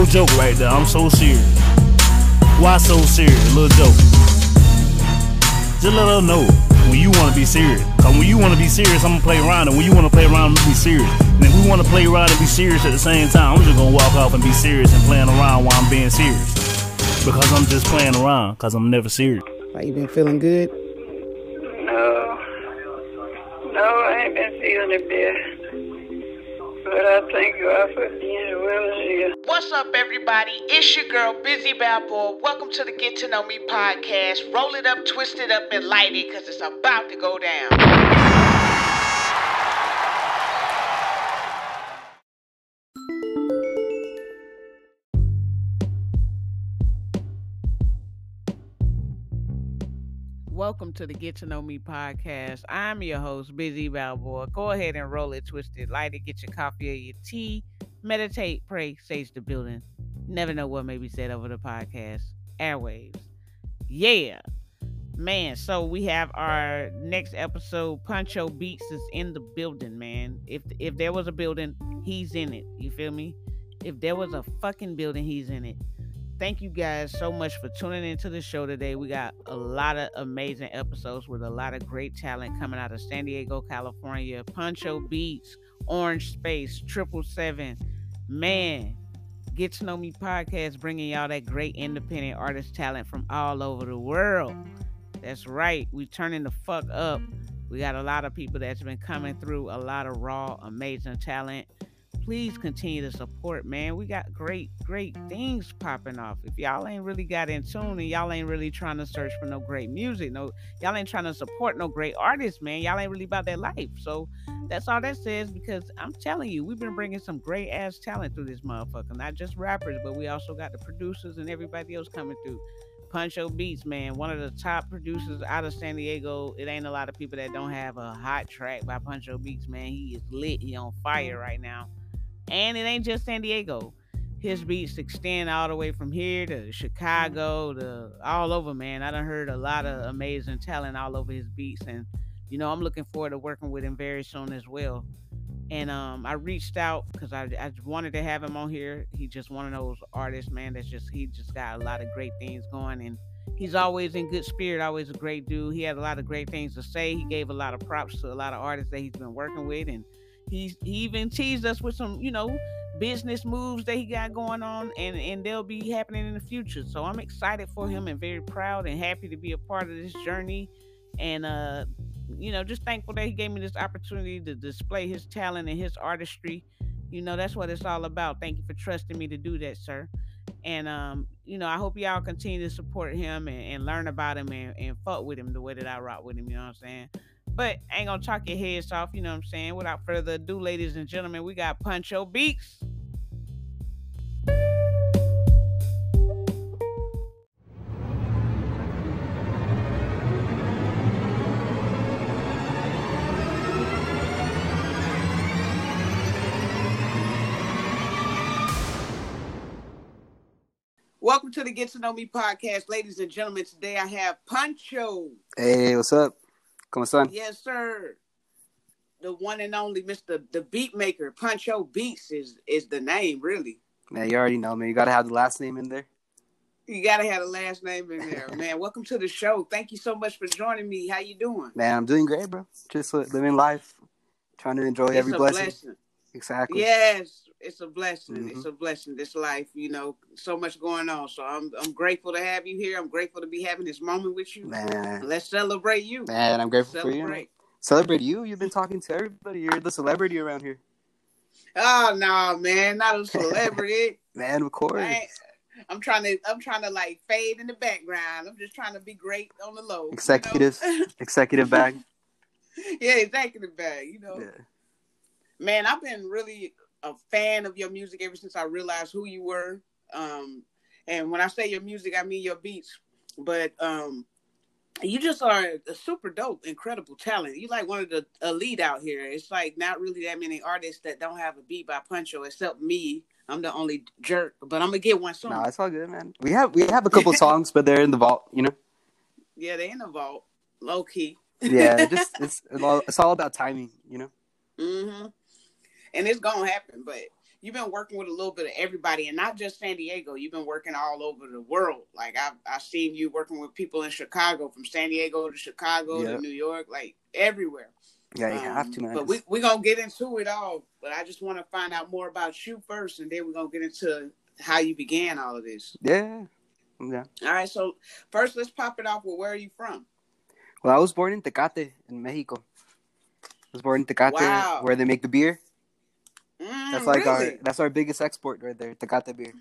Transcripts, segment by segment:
no joke right there. I'm so serious. Why so serious? Little joke. Just let her know when you want to be serious. Cause when you want to be serious, I'm gonna play around, and when you want to play around, I'm gonna be serious. And if we want to play around and be serious at the same time, I'm just gonna walk off and be serious and playing around while I'm being serious. Because I'm just playing around. Cause I'm never serious. Why you been feeling good? No. No, I ain't been feeling it bad. I thank for being well here. What's up, everybody? It's your girl, Bizzy Balboa. Welcome to the Get to Know Me podcast. Roll it up, twist it up, and light it because it's about to go down. Welcome to the Get to Know Me podcast. I'm your host, Bizzy Balboa. Go ahead and roll it, twist it, light it, get your coffee or your tea, meditate, pray, sage the building. Never know what may be said over the podcast. Airwaves. Yeah. Man, so we have our next episode. Pxncho Beats is in the building, man. If if there was a building, he's in it. You feel me? If there was a fucking building, he's in it thank you guys so much for tuning into the show today. We got a lot of amazing episodes with a lot of great talent coming out of San Diego, California. Pxncho Beats, Orange Space, Triple Seven. Man, Get to Know Me podcast bringing y'all that great independent artist talent from all over the world. That's right. We turning the fuck up. We got a lot of people that's been coming through, a lot of raw, amazing talent please continue to support, man. We got great, great things popping off. If y'all ain't really got in tune and y'all ain't really trying to search for no great music, no, y'all ain't trying to support no great artists, man. Y'all ain't really about that life. So that's all that says because I'm telling you, we've been bringing some great ass talent through this motherfucker. Not just rappers, but we also got the producers and everybody else coming through. Pxncho Beats, man, one of the top producers out of San Diego. It ain't a lot of people that don't have a hot track by Pxncho Beats, man. He is lit. He on fire mm. right now. And it ain't just San Diego. His beats extend all the way from here to Chicago to all over, man. I done heard a lot of amazing talent all over his beats. And, you know, I'm looking forward to working with him very soon as well. And um, I reached out because I, I wanted to have him on here. He just one of those artists, man, that's just, he just got a lot of great things going. And he's always in good spirit, always a great dude. He had a lot of great things to say. He gave a lot of props to a lot of artists that he's been working with. And, He's he even teased us with some, you know, business moves that he got going on and and they'll be happening in the future. So I'm excited for him and very proud and happy to be a part of this journey and uh you know, just thankful that he gave me this opportunity to display his talent and his artistry. You know, that's what it's all about. Thank you for trusting me to do that, sir. And um, you know, I hope y'all continue to support him and, and learn about him and, and fuck with him the way that I rock with him, you know what I'm saying? But ain't gonna talk your heads off, you know what I'm saying? Without further ado, ladies and gentlemen, we got Pxncho Beats. Welcome to the Get to Know Me podcast, ladies and gentlemen. Today I have Pxncho. Hey, what's up? ¿Cómo están? Yes, sir. The one and only Mr. The Beat Maker, Pxncho Beats is is the name, really. Man, you already know, man. You gotta have the last name in there. You gotta have the last name in there, man. Welcome to the show. Thank you so much for joining me. How you doing? Man, I'm doing great, bro. Just living life, trying to enjoy it's every blessing. blessing. Exactly. Yes, it's a blessing. Mhm. It's a blessing. This life, you know, so much going on. So I'm I'm grateful to have you here. I'm grateful to be having this moment with you. Man, Let's celebrate you. man, I'm grateful for you. Celebrate. Celebrate you. You've been talking to everybody. You're the celebrity around here. Oh no, man, not a celebrity. Man, of course. I'm trying to I'm trying to like fade in the background. I'm just trying to be great on the low. you know? Executive. Executive bag. yeah, executive bag, you know. Yeah. Man, I've been really a fan of your music ever since I realized who you were. Um and when I say your music, I mean your beats. But um you just are a super dope, incredible talent. You like one of the elite out here. It's like not really that many artists that don't have a beat by Pxncho except me. I'm the only jerk, but I'm gonna get one soon. No, it's all good, man. We have we have a couple songs, but they're in the vault. You know. Yeah, they're in the vault, low key. Yeah, just it's it's all, it's all about timing. You know. hmm And it's gonna happen, but you've been working with a little bit of everybody, and not just San Diego. You've been working all over the world. Like I've I've seen you working with people in Chicago, from San Diego to Chicago Yeah. to New York, like everywhere. Yeah, you Um, have to, man. But we we're gonna get into it all. But I just want to find out more about you first, and then we're gonna get into how you began all of this. yeah, yeah. All right. So first, let's pop it off with where are you from? Well, I was born in Tecate, in Mexico. I was born in Tecate, Wow. where they make the beer. Mm, That's like really? our that's our biggest export right there, Tecate beer.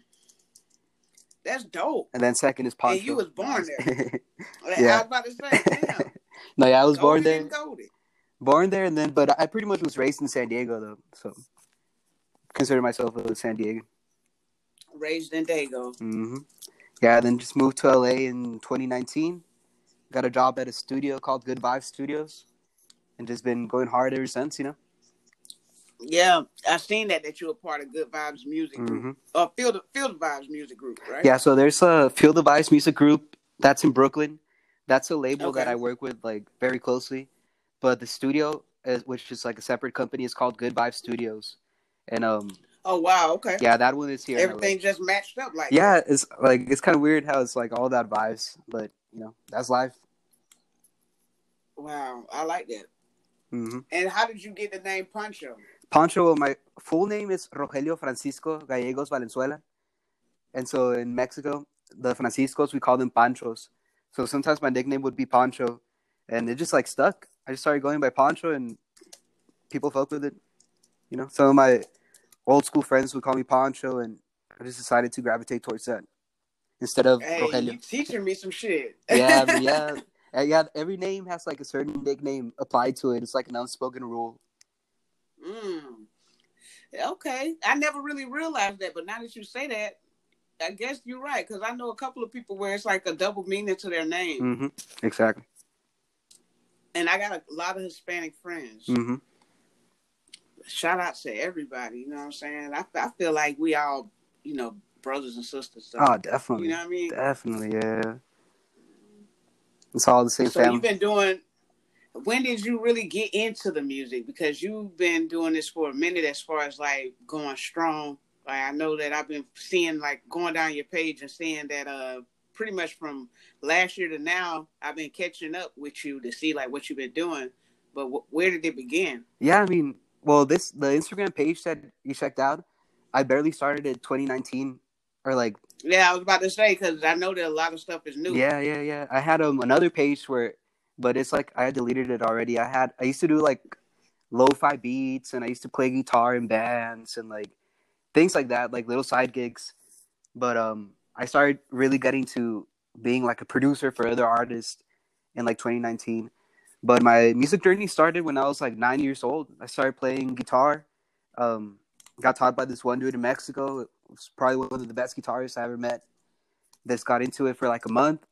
That's dope. And then second is Poncho. And you was born there. Yeah. I was about to say, damn. no, yeah, I was born there. Goldie. Born there, and then but I pretty much was raised in San Diego though, so consider myself a San Diego. Raised in Dago. Mm-hmm. Yeah, then just moved to LA in 2019. Got a job at a studio called Good Vibes Studios, and just been going hard ever since. You know. Yeah, I've seen that that you were part of Good Vibes Music Group. hmm Uh, Field Field Vibes Music Group, right? Yeah, so there's a Field of Vibes music group that's in Brooklyn. That's a label that I work with like very closely. But the studio, is, which is like a separate company, is called Good Vibes Studios. And um, Oh wow, okay. yeah, that one is here. Everything just matched up like Yeah, it's like it's kind of weird how it's like all that vibes, but you know that's life. Wow, I like that. hmm And how did you get the name Pancho? Pancho, my full name is Rogelio Francisco Gallegos Valenzuela, and so in Mexico, the Franciscos we call them Panchos. So sometimes my nickname would be Pancho, and it just like stuck. I just started going by Pancho, and people fuck with it. You know, some of my old school friends would call me Pancho, and I just decided to gravitate towards that instead of Hey, Rogelio. you teaching me some shit. yeah, yeah, yeah. Every name has like a certain nickname applied to it. It's like an unspoken rule. Mm. Okay, I never really realized that, but now that you say that, I guess you're right because I know a couple of people where it's like a double meaning to their name, hmm Exactly. and I got a lot of Hispanic friends. hmm Shout out to everybody, you know what I'm saying? I, I feel like we all, you know, brothers and sisters. So, Oh, definitely. you know what I mean? Definitely, yeah. It's all the same So family. you've been doing. When did you really get into the music? Because you've been doing this for a minute, as far as like going strong. Like I know that I've been seeing, like going down your page and seeing that, uh, pretty much from last year to now, I've been catching up with you to see like what you've been doing. But wh- where did it begin? Yeah, I mean, well, this the Instagram page that you checked out, I barely started in 2019, or like, Yeah, I was about to say because I know that a lot of stuff is new. yeah, yeah, yeah. I had um another page where, but it's like I had deleted it already. I had I used to do like lo-fi beats, and I used to play guitar in bands and like things like that, like little side gigs. But um, I started really getting to being like a producer for other artists in like 2019. But my music journey started when I was like nine years old. I started playing guitar. Um, got taught by this one dude in Mexico. It was probably one of the best guitarists I ever met. Just got into it for like a month.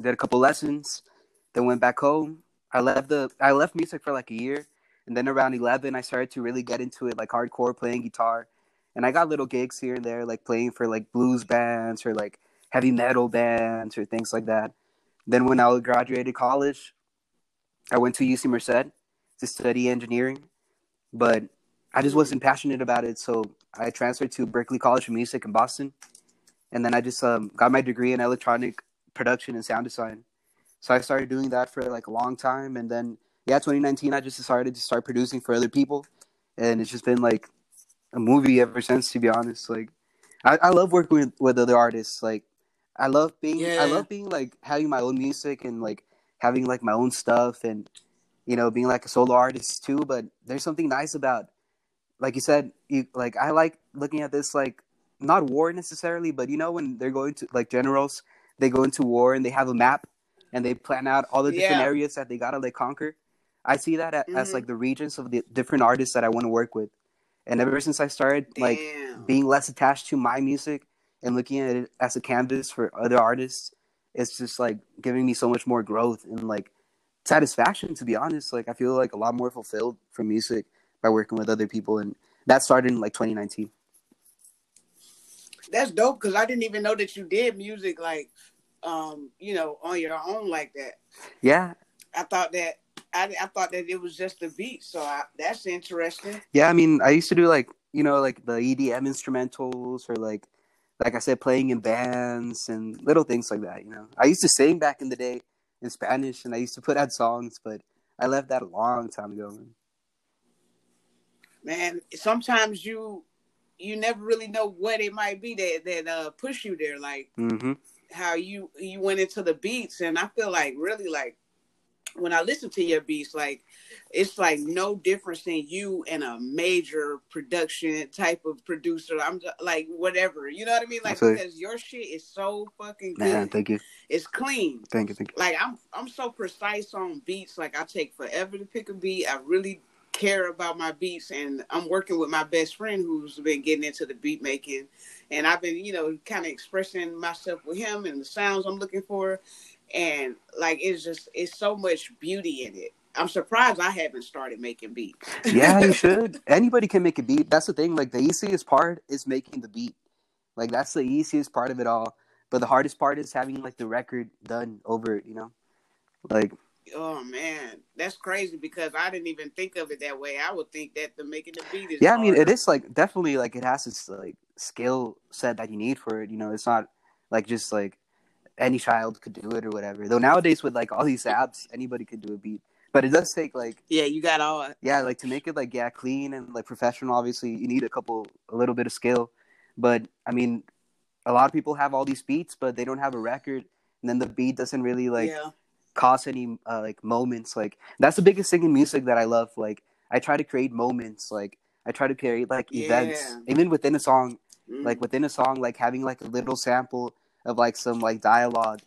Did a couple lessons. Then went back home. I left the I left music for like a year, and then around eleven, I started to really get into it, like hardcore playing guitar. And I got little gigs here and there, like playing for like blues bands or like heavy metal bands or things like that. Then when I graduated college, I went to UC Merced to study engineering, but I just wasn't passionate about it. So I transferred to Berklee College of Music in Boston, and then I just um, got my degree in electronic production and sound design. So I started doing that for like a long time, and then yeah, 2019 I just decided to start producing for other people, and it's just been like a movie ever since. To be honest, like I, I love working with, with other artists. Like I love being Yeah. I love being like having my own music and like having like my own stuff and you know being like a solo artist too. But there's something nice about like you said, you like I like looking at this like not war necessarily, but you know when they're going to like generals, they go into war and they have a map and they plan out all the different Yeah. areas that they gotta like conquer. I see that as Mhm. like the regions of the different artists that I want to work with. And ever since I started like being less attached to my music and looking at it as a canvas for other artists, it's just like giving me so much more growth and like satisfaction. To be honest, like I feel like a lot more fulfilled from music by working with other people, and that started in like 2019. That's dope because I didn't even know that you did music like, um, you know, on your own like that. Yeah, I thought that I, I thought that it was just a beat. So I, that's interesting. yeah. I mean, I used to do like you know, like the EDM instrumentals or like, like I said, playing in bands and little things like that. You know, I used to sing back in the day in Spanish, and I used to put out songs, but I left that a long time ago. Man. Sometimes you you never really know what it might be that that uh push you there. Like hmm how you you went into the beats, and I feel like really like when I listen to your beats, like it's like no difference in you and a major production type of producer. I'm just, like whatever, you know what I mean? Like because your shit is so fucking good. Thank you, it's clean. thank you, thank you. Like I'm I'm so precise on beats. Like I take forever to pick a beat. I really care about my beats and I'm working with my best friend who's been getting into the beat making and I've been, you know, kind of expressing myself with him and the sounds I'm looking for and like it's just it's so much beauty in it. I'm surprised I haven't started making beats. yeah, you should. Anybody can make a beat. That's the thing. Like the easiest part is making the beat. Like that's the easiest part of it all. But the hardest part is having like the record done over. You know, like oh man, that's crazy because I didn't even think of it that way. I would think that the making the beat is yeah. I mean, it is like definitely like it has this like skill set that you need for it. You know, it's not like just like any child could do it or whatever. Though nowadays with like all these apps, anybody could do a beat. But it does take like yeah, you got all yeah, like to make it like yeah, clean and like professional. Obviously, you need a couple, a little bit of skill. But I mean, a lot of people have all these beats, but they don't have a record, and then the beat doesn't really like yeah. Cause any uh, like moments. Like that's the biggest thing in music that I love. Like I try to create moments. Like I try to create like events, Yeah. even within a song. Mm. Like within a song, like having like a little sample of like some like dialogue,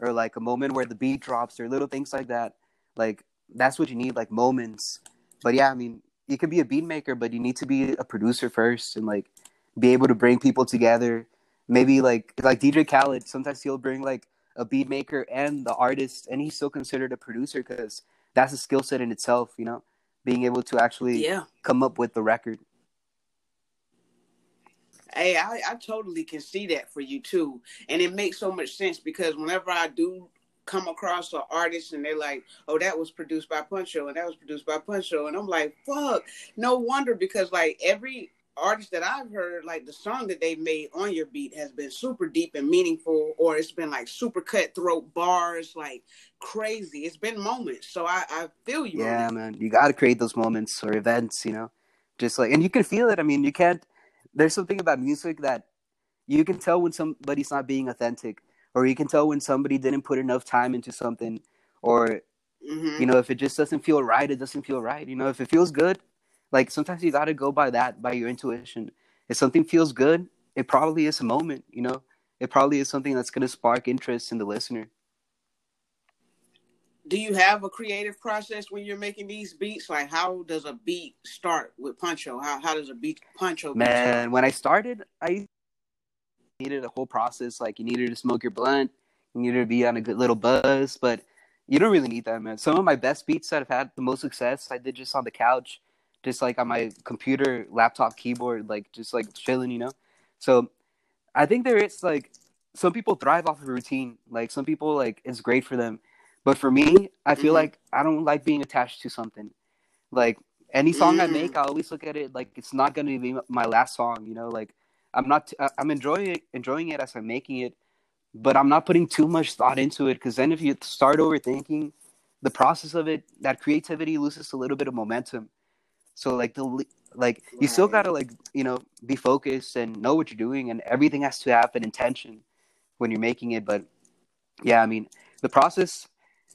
or like a moment where the beat drops, or little things like that. Like that's what you need, like moments. But yeah, I mean, you can be a beat maker, but you need to be a producer first, and like be able to bring people together. Maybe like like DJ Khaled, sometimes he'll bring like a beat maker and the artist, and he's still considered a producer because that's a skill set in itself, you know, being able to actually yeah. come up with the record. Hey, I, I totally can see that for you too. And it makes so much sense because whenever I do come across an artist and they're like, oh, that was produced by Pxncho and that was produced by Pxncho. And I'm like, fuck, no wonder because like every artist that I've heard, like the song that they made on your beat has been super deep and meaningful, or it's been like super cutthroat bars, like crazy. It's been moments. So I, I feel you. Yeah, man, you got to create those moments or events, you know, just like, and you can feel it. I mean, you can't. There's something about music that you can tell when somebody's not being authentic, or you can tell when somebody didn't put enough time into something, or Mhm. you know, if it just doesn't feel right, it doesn't feel right. You know, if it feels good, like sometimes you got to go by that, by your intuition. If something feels good, it probably is a moment. You know, it probably is something that's going to spark interest in the listener. do you have a creative process when you're making these beats? Like, how does a beat start with Pxncho? How how does a beat Pxncho? start? Man, when I started, I needed a whole process. Like you needed to smoke your blunt, you needed to be on a good little buzz, but you don't really need that, man. Some of my best beats that I've had the most success, I did just on the couch, just like on my computer, laptop, keyboard, like just like chilling, you know. So I think there is like some people thrive off of routine. Like some people, like it's great for them, but for me, I feel Mhm. like I don't like being attached to something. Like any song I Mm. make, I always look at it like it's not going to be my last song. You know, like I'm not. I- I'm enjoying it, enjoying it as I'm making it, but I'm not putting too much thought into it because then if you start overthinking the process of it, that creativity loses a little bit of momentum. So like the like you still gotta like you know be focused and know what you're doing, and everything has to have an intention when you're making it. But yeah, I mean the process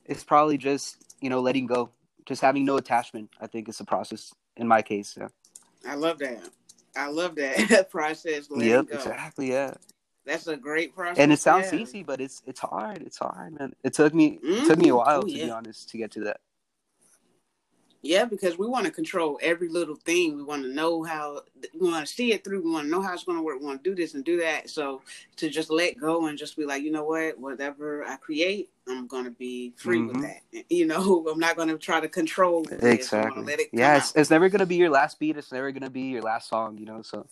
is probably just you know letting go, just having no attachment. I think is the process in my case. Yeah. I love that. I love that process. Letting Yep. go. Exactly. Yeah. That's a great process. and it sounds yeah. easy, but it's it's hard. It's hard, man. It took me it took me a Mhm. while Oh, to be honest to get to that. Yeah, because we want to control every little thing. We want to know how we want to see it through. We want to know how it's going to work. We want to do this and do that. So to just let go and just be like, you know what, whatever I create, I'm going to be free Mhm. with that. You know, I'm not going to try to control this. Exactly. to it Yeah, it's, it's never gonna be your last beat. It's never gonna be your last song. You know, so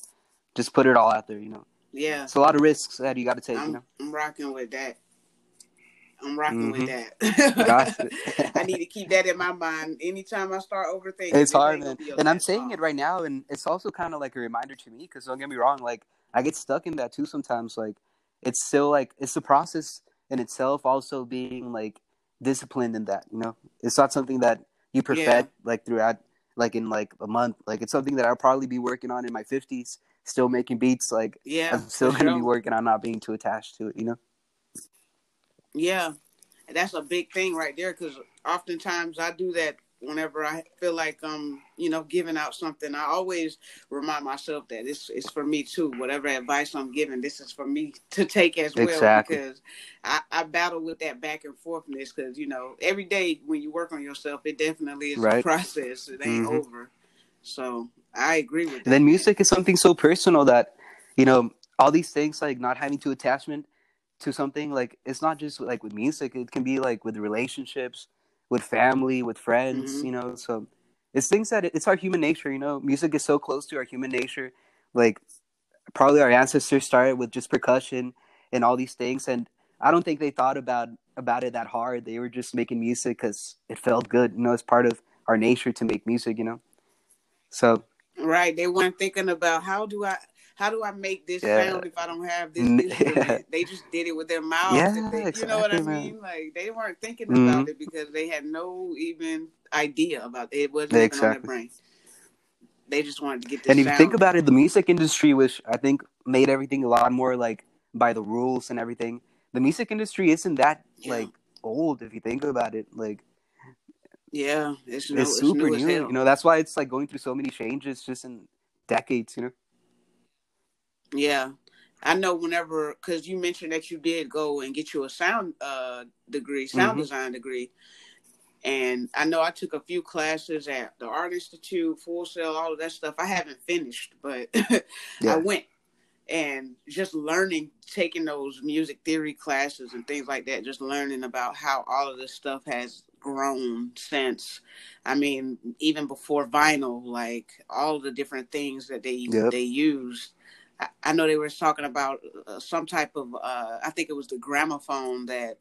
just put it all out there. You know, Yeah, it's a lot of risks that you got to take. I'm, You know. I'm rocking with that. I'm rocking with Mhm. that. Gotcha. I need to keep that in my mind anytime I start overthinking. it's hard, man. And I'm saying it right now, and it's also kind of like a reminder to me because don't get me wrong, like I get stuck in that too sometimes. Like it's still like it's the process in itself, also being like disciplined in that. You know, it's not something that you perfect like throughout, like in like a month. Like it's something that I'll probably be working on in my fifties, still making beats. Like Yeah, I'm still gonna be working on not being too attached to it. You know. Yeah, that's a big thing right there because oftentimes I do that whenever I feel like I'm, you know, giving out something. I always remind myself that it's it's for me too. Whatever advice I'm giving, this is for me to take as well Exactly. because I, I battle with that back and forthness because you know every day when you work on yourself, it definitely is a Right. process. It ain't Mhm. over. So I agree with that. And then music is something so personal that, you know, all these things like not having to attachment to something like it's not just like with music. It can be like with relationships, with family, with friends. Mhm. You know, so it's things that it's our human nature. You know, music is so close to our human nature. Like probably our ancestors started with just percussion and all these things, and I don't think they thought about about it that hard. They were just making music because it felt good. You know, it's part of our nature to make music. You know, so Right. They weren't thinking about how do I how do I make this Yeah. sound if I don't have this. They just did it with their mouths. Yeah, they, you know what I exactly, man. mean? Like they weren't thinking Mhm. about it because they had no even idea about it. It wasn't even on their Exactly. brain. They just wanted to get this and if you think about it, the music industry, which I think made everything a lot more like by the rules and everything, the music industry isn't that Yeah. like old if you think about it. Like yeah, it's, new, it's it's super new new. You know, that's why it's like going through so many changes just in decades. You know. Yeah. I know whenever, because you mentioned that you did go and get you a sound uh, degree, sound Mhm. design degree. And I know I took a few classes at the Art Institute, Full Sail, all of that stuff. I haven't finished, but Yeah. I went and just learning, taking those music theory classes and things like that, just learning about how all of this stuff has grown since. I mean, even before vinyl, like all the different things that they Yep. they used. I, I know they were talking about uh, some type of, uh, I think it was the gramophone that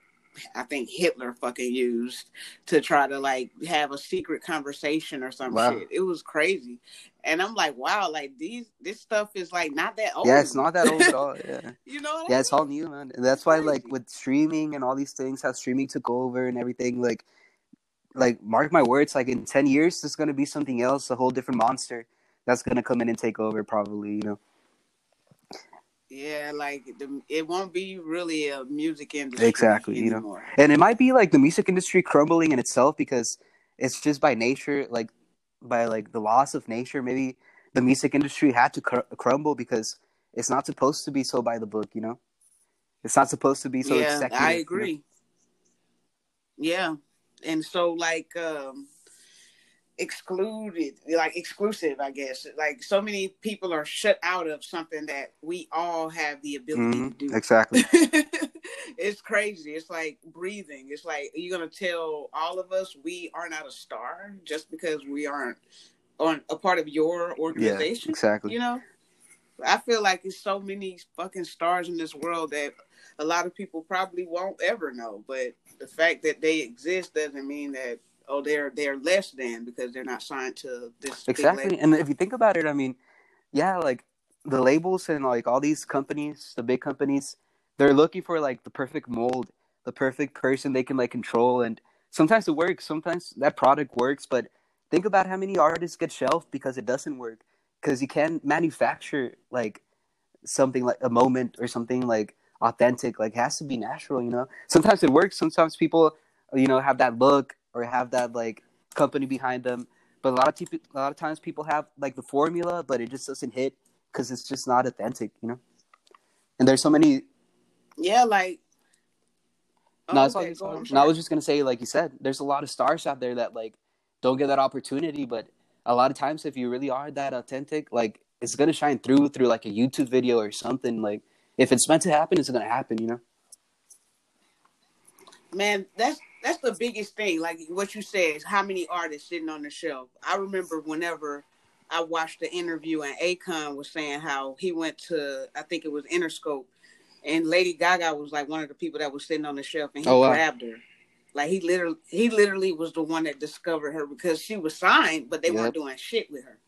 I think Hitler fucking used to try to like have a secret conversation or some Wow. shit. It was crazy. And I'm like, wow, like these this stuff is like not that old. Yeah, it's not that old at all. Yeah. you know what Yeah, I it's all new, man. And that's why, like, with streaming and all these things, how streaming took over and everything, like, like mark my words, like in ten years, there's gonna be something else, a whole different monster that's gonna come in and take over, probably. You know. Yeah, like the, it won't be really a music industry Exactly, you know. and it might be like the music industry crumbling in itself because it's just by nature like by like the loss of nature maybe the music industry had to cr- crumble because it's not supposed to be so by the book you know it's not supposed to be so yeah, I you know? agree. Yeah, and so like um excluded, like exclusive, I guess. Like so many people are shut out of something that we all have the ability Mhm, to do. exactly it's crazy. It's like breathing. It's like you're gonna tell all of us we are not a star just because we aren't on a part of your yeah organization. exactly You know, I feel like there's so many fucking stars in this world that a lot of people probably won't ever know. But the fact that they exist doesn't mean that oh they're they're less than because they're not signed to this exactly. and if you think about it i mean yeah like the labels and like all these companies the big companies they're looking for like the perfect mold the perfect person they can like control. And sometimes it works sometimes that product works but think about how many artists get shelved because it doesn't work. Because you can't manufacture like something like a moment or something like authentic. Like it has to be natural you know? Sometimes it works sometimes people you know have that look or have that like company behind them but a lot of people a lot of times people have like the formula but it just doesn't hit because it's just not authentic you know and there's so many Yeah, like. no, Oh, okay, good, go. I'm no, I was just gonna say, like you said, there's a lot of stars out there that like don't get that opportunity, but a lot of times, if you really are that authentic, like it's gonna shine through through like a YouTube video or something. Like if it's meant to happen, it's gonna happen, you know. Man, that's that's the biggest thing. Like what you said is how many artists sitting on the shelf. I remember whenever I watched the interview and Akon was saying how he went to I think it was Interscope and Lady Gaga was like one of the people that was sitting on the shelf, and he Oh, wow. grabbed her. Like he literally, he literally was the one that discovered her because she was signed, but they Yep. weren't doing shit with her.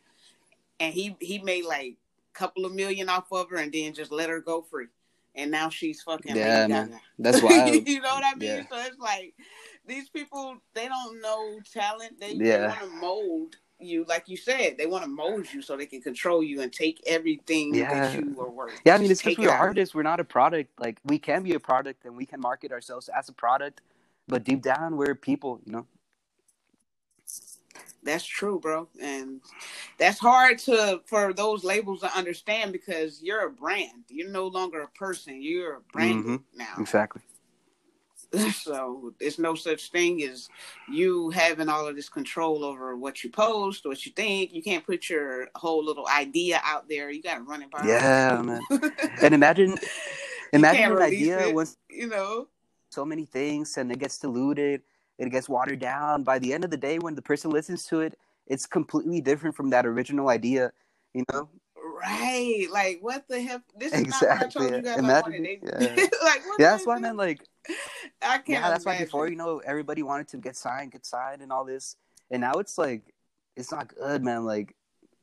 And he he made like a couple of million off of her, and then just let her go free. And now she's fucking Yeah, man. That's why you know what I mean? Yeah. So it's like these people they don't know talent. They, Yeah. they want to mold you, like you said. They want to mold you so they can control you and take everything Yeah. that you are worth. Yeah, I mean, it's because we're artists. We're not a product. Like, we can be a product and we can market ourselves as a product, but deep down, we're people, you know? That's true, bro, and that's hard to for those labels to understand because you're a brand. You're no longer a person. You're a brand Mhm. now. Exactly. so there's no such thing as you having all of this control over what you post, what you think. You can't put your whole little idea out there. You got to run it by. Yeah, man. And imagine, imagine an idea it. was you know. so many things and it gets diluted, it gets watered down. By the end of the day, when the person listens to it, it's completely different from that original idea, you know? Right, like what the hell? This is Exactly. not what I told you guys I wanted. yeah. like Yeah, that's why, man, like, I can't. yeah, that's why before, you know, everybody wanted to get signed, get signed, and all this. And now it's like, it's not good, man. Like,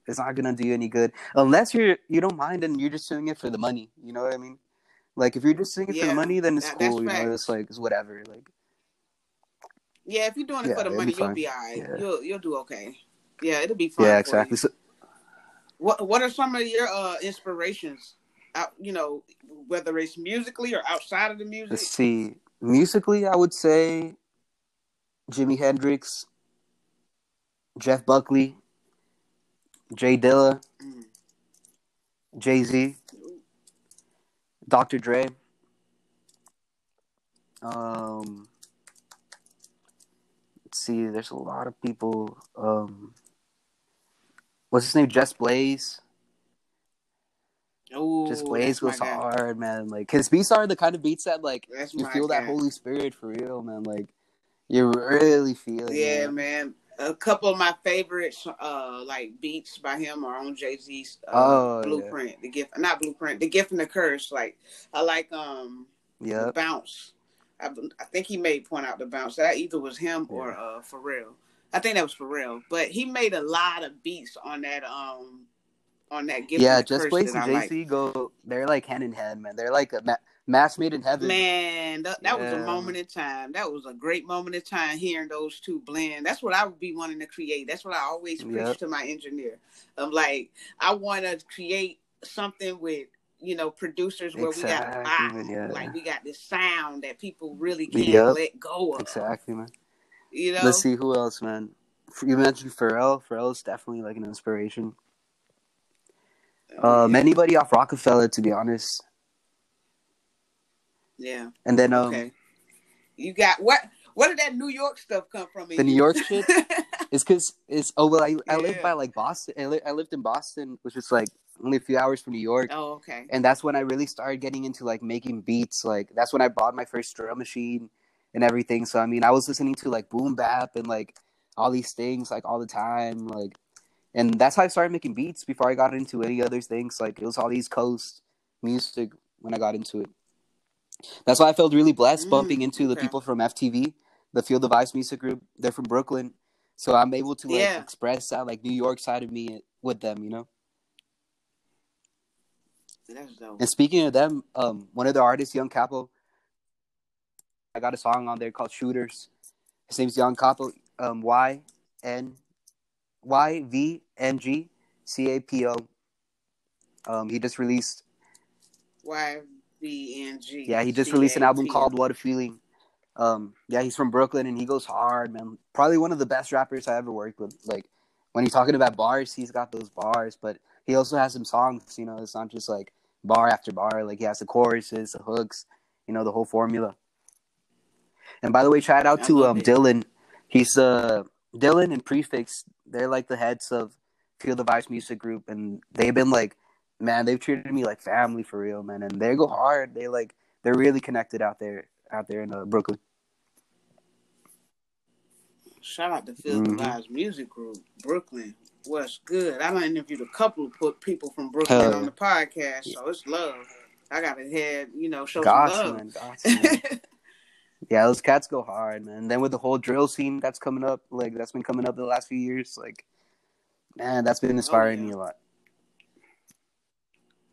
it's not gonna do you any good unless you're you don't mind and you're just doing it for the money. You know what I mean? Like, if you're just doing it for the money, then it's that- cool. You know, it's like it's whatever. Like, Yeah, if you're doing it Yeah, for the money, be you'll be alright. Yeah. You'll you'll do okay. Yeah, it'll be fine. yeah, exactly. So, What What are some of your uh inspirations? Out, you know, whether it's musically or outside of the music. let's see. Musically, I would say Jimi Hendrix, Jeff Buckley, Jay Dilla, Mm. Jay Z, Dr. Dre. Um, see. There's a lot of people. Um, what's his name? Just Blaze. Ooh, Just Blaze goes guy. hard, man. Like his beats are the kind of beats that like That's you feel that. Holy Spirit for real, man. Like you really feel it. Yeah, man. man. A couple of my favorites, uh, like beats by him are on Jay Z's uh, Oh, yeah. Blueprint, the gift, not Blueprint, the gift and the curse. Like I like um Yep. bounce. I, I think he made point out the bounce. That either was him or uh Pharrell. I think that was Pharrell, but he made a lot of beats on that um on that gift. Yeah, just that and Z like. go. They're like hand in hand, man. They're like a ma- match made in heaven. Man, that, that was a moment in time. That was a great moment in time hearing those two blend. That's what I would be wanting to create. That's what I always preach Yep. to my engineer. I'm like, I want to create something with you know producers where we got Exactly, vibe, yeah. like we got this sound that people really can't Yep. let go of. Exactly, man. You know, Let's see who else, man. You mentioned Pharrell. Pharrell is definitely like an inspiration. Um, anybody off Rockefeller, to be honest. yeah. And then um, Okay. You got what? Where did that New York stuff come from? The New? York shit? it's because it's oh well, I I live by like Boston. I, li- I lived in Boston, which is like only a few hours from New York. oh, okay. and that's when I really started getting into like making beats. Like that's when I bought my first drum machine and everything. So I mean, I was listening to like boom bap and like all these things like all the time. Like, and that's how I started making beats before I got into any other things. Like it was all East Coast music when I got into it. That's why I felt really blessed Mm, bumping into the okay. people from FTV, the Field of Ice music group. They're from Brooklyn, so I'm able to like Yeah. express that like New York side of me with them. You know. That's dope. And speaking of them, um, one of the artists, Young Capo, I got a song on there called "Shooters." His name's Young Capo. Um, Y N Y V N G C A P O. Um, he just released. Y B N G. Yeah, he just released an album called "What a Feeling." Um, yeah, he's from Brooklyn and he goes hard, man. Probably one of the best rappers I ever worked with. Like when he's talking about bars, he's got those bars, but he also has some songs. You know, it's not just like bar after bar. Like he has the choruses, the hooks, you know, the whole formula. And by the way, shout out I to um it. Dylan. He's uh Dylan and Prefix. They're like the heads of Field of Ice Music Group, and they've been like, man, they've treated me like family for real, man. And they go hard. They like they're really connected out there, out there in uh, Brooklyn. Shout out to Field Mhm. of Lives Music Group, Brooklyn. What's good? I done interviewed a couple of people from Brooklyn Hell on the podcast, so it's love. I gotta head, you know, show Gots, some love. Yeah, those cats go hard, man. And then with the whole drill scene that's coming up, like that's been coming up the last few years, like man, that's been oh, inspiring Oh, yeah. me a lot.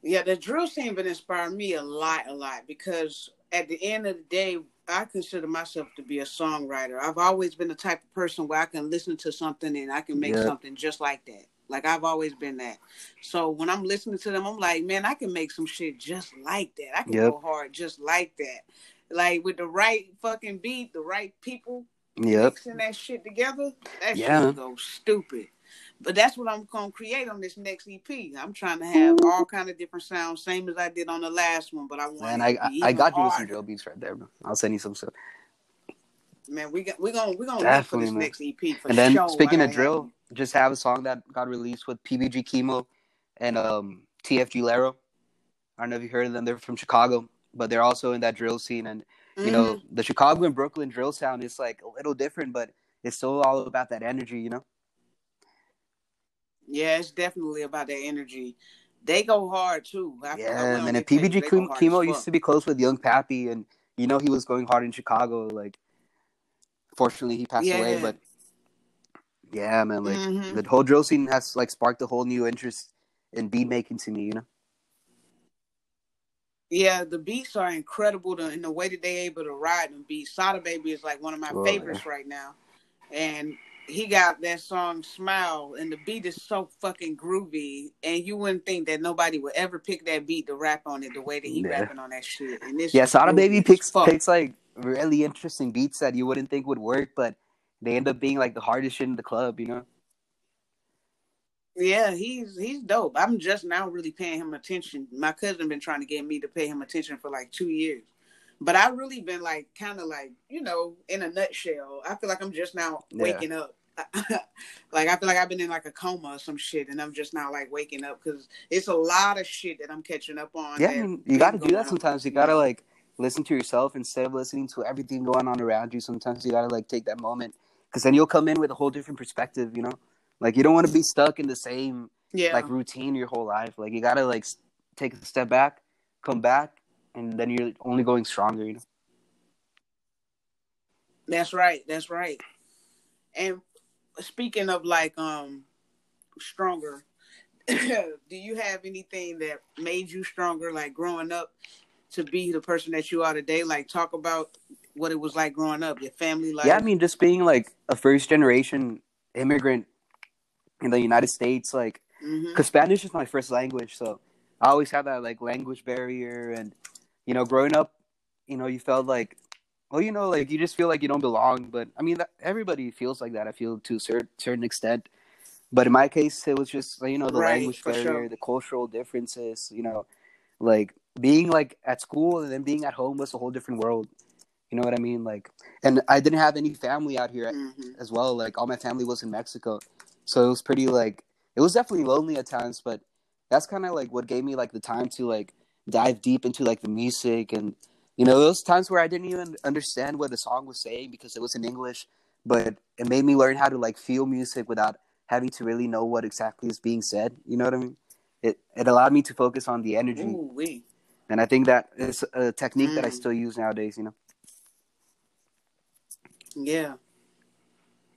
Yeah, the drill scene been inspiring me a lot, a lot because at the end of the day, I consider myself to be a songwriter. I've always been the type of person where I can listen to something and I can make Yeah. something just like that. Like I've always been that. So when I'm listening to them, I'm like, man, I can make some shit just like that. I can Yep. go hard just like that. Like with the right fucking beat, the right people Yep. mixing that shit together, that Yeah. shit go stupid. But that's what I'm gonna create on this next EP. I'm trying to have all kind of different sounds, same as I did on the last one. But I want it I to I, I got you with some drill beats right there, bro. I'll send you some stuff. Man, we got we gonna we gonna wait for Definitely, this man. next EP for And then sure. speaking of drill, have just have a song that got released with PBG Chemo and um TFG Lero. I don't know if you heard of them. They're from Chicago, but they're also in that drill scene. And you know, the Chicago and Brooklyn drill sound is like a little different, but it's still all about that energy. You know? Yeah, it's definitely about that energy. They go hard too. I Yeah, man. And PBG Chemo Chemo used to be close with Young Pappy, and you know he was going hard in Chicago. Like, fortunately, he passed away. But yeah, man, like Mhm. the whole drill scene has like sparked a whole new interest in beat making to me. You know? Yeah, the beats are incredible to, in the way that they able to ride them beats. Sada Baby is like one of my Oh, favorites right now, and he got that song "Smile," and the beat is so fucking groovy, and you wouldn't think that nobody would ever pick that beat to rap on it the way that he Yeah. rapping on that shit. And this Yeah, Sada Baby picks fuck. picks like really interesting beats that you wouldn't think would work, but they end up being like the hardest shit in the club. You know? Yeah, he's he's dope. I'm just now really paying him attention. My cousin been trying to get me to pay him attention for like two years, but I really been like kind of like you know in a nutshell. I feel like I'm just now Yeah. waking up. like I feel like I've been in like a coma or some shit, and I'm just now like waking up because it's a lot of shit that I'm catching up on. Yeah, I mean, you got to do that sometimes. You got to like listen to yourself instead of listening to everything going on around you. Sometimes you got to like take that moment because then you'll come in with a whole different perspective. You know, like you don't want to be stuck in the same Yeah, like routine your whole life. Like you got to like take a step back, come back, and then you're only going stronger. You know. That's right. That's right. And speaking of like um stronger, do you have anything that made you stronger like growing up to be the person that you are today? Like talk about what it was like growing up, your family life. yeah, I mean, just being like a first generation immigrant in the United States, like because Spanish is my first language, so I always had that like language barrier, and you know, growing up, you know, you felt like, well, you know, like you just feel like you don't belong. But I mean, that, everybody feels like that. I feel to a cer- certain extent, but in my case, it was just you know the Right, language barrier, sure. the cultural differences. You know, like being like at school and then being at home was a whole different world. You know what I mean? Like, and I didn't have any family out here Mhm. as well. Like all my family was in Mexico, so it was pretty like it was definitely lonely at times. But that's kind of like what gave me like the time to like dive deep into like the music and you know those times where I didn't even understand what the song was saying because it was in English, but it made me learn how to like feel music without having to really know what exactly is being said. You know what I mean? It it allowed me to focus on the energy, Ooh wee. and I think that is a technique that I Mm. still use nowadays. You know? Yeah.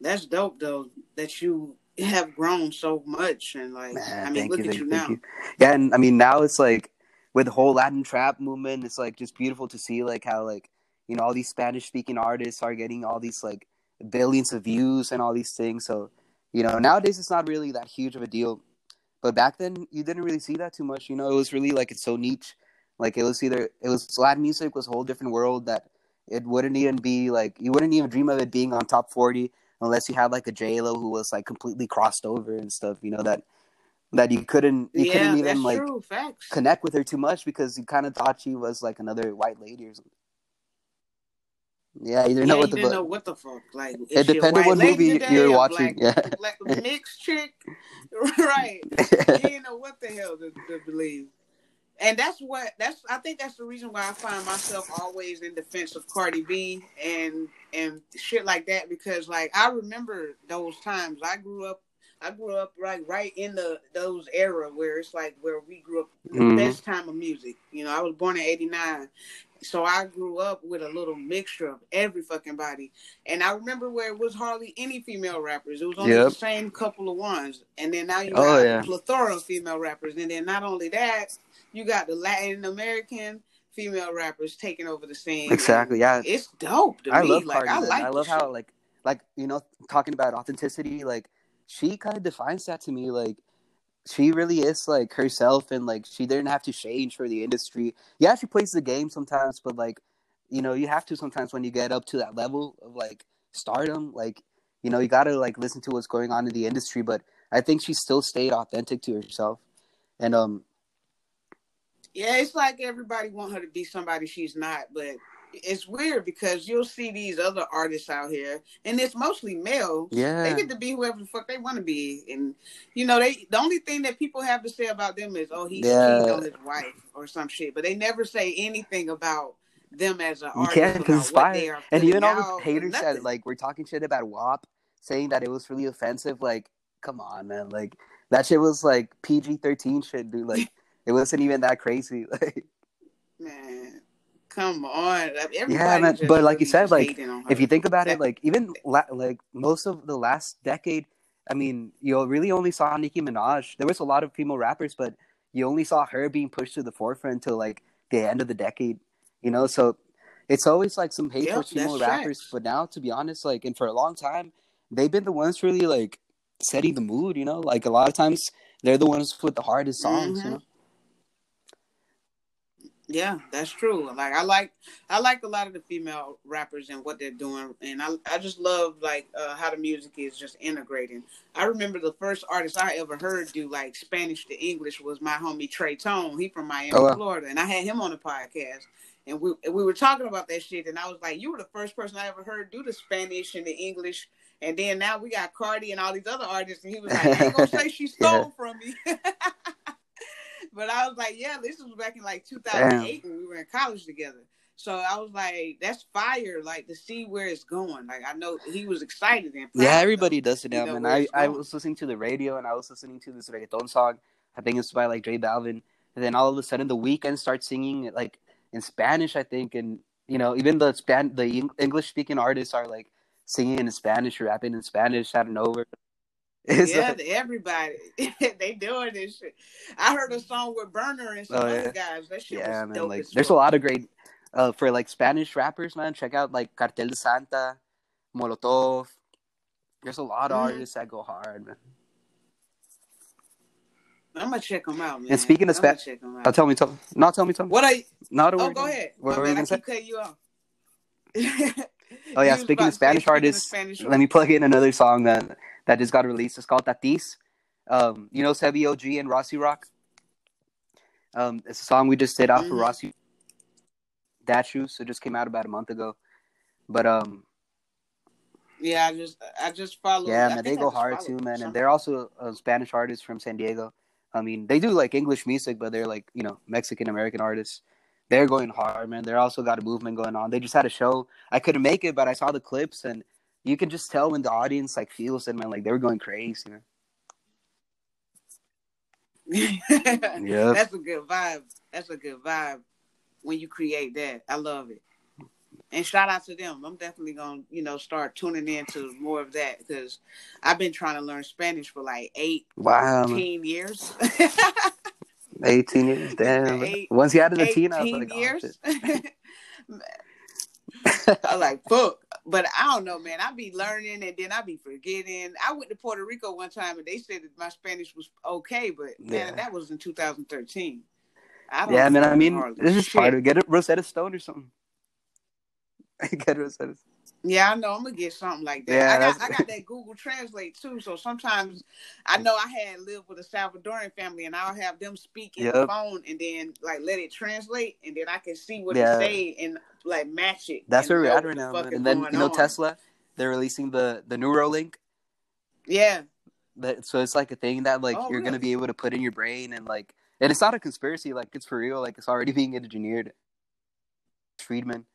That's dope though that you have grown so much and like Man, I mean thank look you, at thank you now. thank you. Yeah, and I mean now it's like with the whole Latin trap movement, it's like just beautiful to see like how like you know all these Spanish speaking artists are getting all these like billions of views and all these things. So you know nowadays it's not really that huge of a deal, but back then you didn't really see that too much. You know, it was really like it's so niche. Like it was either it was Latin music was a whole different world that it wouldn't even be like you wouldn't even dream of it being on top forty unless you had like a Lo who was like completely crossed over and stuff. You know that that you couldn't you yeah, couldn't even like true. Facts. connect with her too much because you kind of thought she was like another white lady or something. Yeah, you didn't yeah, know what the didn't know what the fuck. Like, It depended what movie today, you were watching, Black, yeah. black mixed chick, right? You didn't know what the hell to, to believe. And that's what that's. I think that's the reason why I find myself always in defense of Cardi B and and shit like that because like I remember those times. I grew up. I grew up right right in the those era where it's like where we grew up the Mhm. best time of music. You know, I was born in '89, so I grew up with a little mixture of every fucking body. And I remember where it was hardly any female rappers. It was only Yep. the same couple of ones. And then now you Oh, got yeah. a plethora of female rappers. And then not only that, you got the Latin American female rappers taking over the scene. Exactly, yeah. It's dope to I me. love like. I like I love how like like you know talking about authenticity. Like she kind of defines that to me. Like she really is like herself, and like she didn't have to change for the industry. Yeah, she plays the game sometimes, but like you know you have to sometimes when you get up to that level of like stardom. Like you know you got to like listen to what's going on in the industry. But I think she still stayed authentic to herself, and um Yeah, it's like everybody want her to be somebody she's not, but it's weird because you'll see these other artists out here, and it's mostly male. Yeah. they get to be whoever the fuck they want to be, and you know they. The only thing that people have to say about them is, "Oh, he's Yeah. cheating on his wife" or some shit, but they never say anything about them as an you artist. can't about because it's fire. are And even all the haters that like we're talking shit about WAP, saying that it was really offensive. Like, come on, man. Like that shit was like PG thirteen shit, dude. Like it wasn't even that crazy. Like man. Come on, Everybody yeah, man. But like you said, like if you think about it, like even la- like most of the last decade, I mean, you really only saw Nicki Minaj. There was a lot of female rappers, but you only saw her being pushed to the forefront until like the end of the decade. You know, so it's always like some hate Yep, towards female rappers. facts. But now, to be honest, like and for a long time, they've been the ones really like setting the mood. You know, like a lot of times they're the ones with the hardest songs. Mhm. You know, Yeah, that's true. Like I like I like a lot of the female rappers and what they're doing, and I I just love like uh, how the music is just integrating. I remember the first artist I ever heard do like Spanish to English was my homie Trey Tone. He from Miami, Oh, wow. Florida, and I had him on the podcast. And we we were talking about that shit, and I was like, "You were the first person I ever heard do the Spanish and the English." And then now we got Cardi and all these other artists, and he was like, "I ain't gonna say she stole from me." But I was like, yeah, this was back in like 2008 when we were in college together. So I was like, that's fire, like to see where it's going. Like I know he was excited and proud, Yeah, though. everybody does it now, man. I, I was listening to the radio and I was listening to this reggaeton song. I think it's by like J Balvin. And then all of a sudden the Weeknd starts singing it like in Spanish, I think. And, you know, even the Span the English speaking artists are like singing in Spanish, rapping in Spanish out of nowhere. It's yeah, like- everybody they doing this shit. I heard a song with Burner and some Oh, other guys. That shit yeah, was man. Like there's a lot of great uh for like Spanish rappers, man. Check out like Cartel de Santa, Molotov. There's a lot of Mhm. artists that go hard, man. I'm gonna check them out, man. And speaking of I'm gonna Spa- check 'em Oh, out. tell me, tell. Not tell me, tell me. What are you? Not Oh, go ahead. What My were you bad, I gonna say? keep cutting you off. Oh yeah, speaking of Spanish speaking of artists, Spanish let me plug in another song that that just got released. It's called Tatis. Um, you know Sevi OG and Rossi Rock. Um, it's a song we just did out for Mhm. Rossi. That shoes. It just came out about a month ago. But um, Yeah, I just I just follow. yeah, man, they go hard too, man. And they're also a Spanish artists from San Diego. I mean, they do like English music, but they're like you know Mexican American artists. They're going hard, man. They're also got a movement going on. They just had a show. I couldn't make it, but I saw the clips, and you can just tell when the audience like feels it, man. Like they were going crazy, man. Yep. That's a good vibe. That's a good vibe when you create that. I love it. And shout out to them. I'm definitely gonna, you know, start tuning into more of that because I've been trying to learn Spanish for like eight, Wow, man. teen years. 18 years, damn. Eight- Once you added the teen, I was 18 like, oh, years. I like fuck, but I don't know, man. I be learning and then I be forgetting. I went to Puerto Rico one time and they said that my Spanish was okay, but Yeah. man, that was in 2013. I don't yeah, man. I mean, this is part of. Get it, Rosetta Stone or something. Get Rosetta. Yeah, I know. I'm gonna get something like that. Yeah, I got I got that Google Translate too. So sometimes I know I had lived with a Salvadoran family, and I'll have them speak in the phone, and then like let it translate, and then I can see what Yeah. it say and like match it. That's where we're at what right the now, man. And then you know on. Tesla, they're releasing the the Neuralink. Yeah, That so it's like a thing that like Oh, you're gonna be able to put in your brain and like, and it's not a conspiracy. Like it's for real. Like it's already being engineered. Friedman,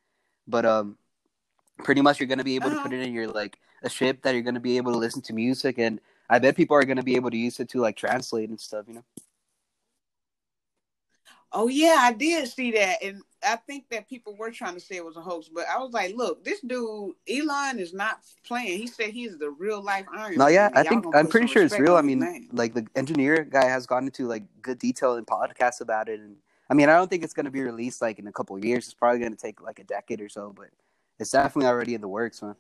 but um, pretty much you're gonna be able to Uh-huh. put it in your like a ship that you're gonna be able to listen to music and I bet people are gonna be able to use it to like translate and stuff. You know. Oh yeah, I did see that, and I think that people were trying to say it was a hoax, but I was like, look, this dude Elon is not playing. He said he's the real life Iron. No, yeah, I think I'm pretty sure it's real. I mean, name. like the engineer guy has gone into like good detail in podcasts about it, and I mean, I don't think it's gonna be released like in a couple of years. It's probably gonna take like a decade or so, but it's definitely already in the works, man.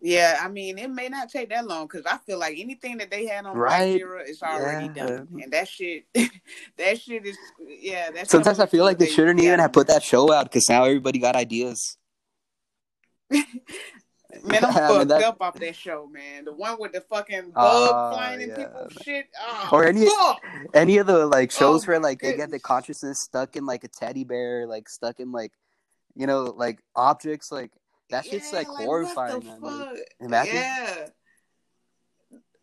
Yeah, I mean, it may not take that long because I feel like anything that they had on Right. Right. is already Yeah. done, and that shit, that shit is, yeah. That's Sometimes I feel like they shouldn't even have put that show out because now everybody got ideas. Man, I'm fucked that- up off that show, man. The one with the fucking oh, bug Oh, flying in yeah. people's shit. Oh, Or any- fuck! Any of the like oh, shows Oh, where like they get the consciousness stuck in like a teddy bear, like stuck in like you know like objects, like that shit's Yeah, like, what horrifying. Like, imagine. Yeah.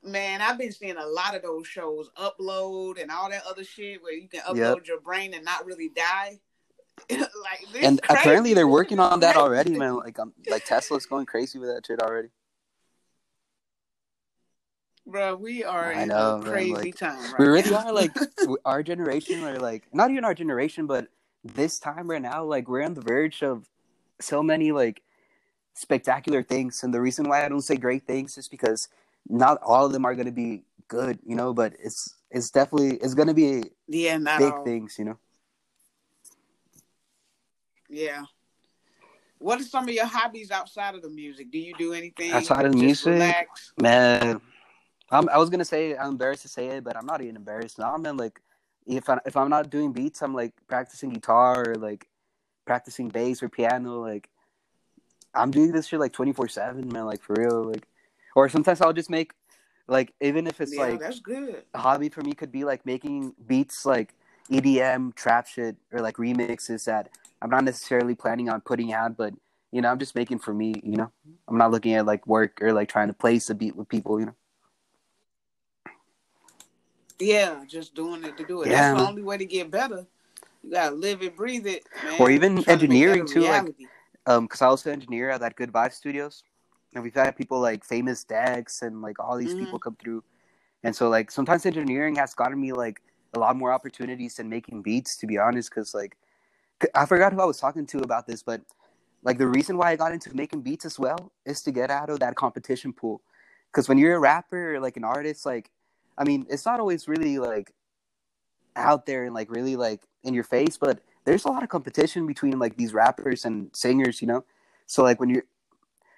Man, I've been seeing a lot of those shows upload and all that other shit where you can upload your brain and not really die. like this and crazy. apparently they're working on that already, man. Like um, like Tesla's going crazy with that shit already. Bro, we are I in know, man, crazy like, time. Right we really now. are like our generation, or like not even our generation, but this time right now, like we're on the verge of so many like spectacular things. And the reason why I don't say great things is because not all of them are going to be good, you know. But it's it's definitely it's going to be yeah, big all. things, you know. Yeah. What are some of your hobbies outside of the music? Do you do anything Outside of the music? Relax? Man, I'm, I was gonna say I'm embarrassed to say it, but I'm not even embarrassed now. Man, like if I if I'm not doing beats, I'm like practicing guitar or like practicing bass or piano. Like I'm doing this shit like 24 seven, man. Like for real. Like or sometimes I'll just make like even if it's yeah, like that's good. a hobby for me could be like making beats like EDM trap shit or like remixes that I'm not necessarily planning on putting out, but you know I'm just making for me. You know I'm not looking at like work or like trying to place a beat with people. You know. Yeah, just doing it to do it. Yeah, That's the only way to get better. You gotta live it, breathe it, man. Or even Trying to engineering, too, like- um because I also engineer at that Good Vibe Studios, and we've had people like famous Dex and like all these Mhm. people come through, and so like sometimes engineering has gotten me like a lot more opportunities than making beats, to be honest. Because like I forgot who I was talking to about this, but like the reason why I got into making beats as well is to get out of that competition pool. Because when you're a rapper or like an artist, like I mean, it's not always really like out there and like really like in your face, but there's a lot of competition between like these rappers and singers, you know. So like when you're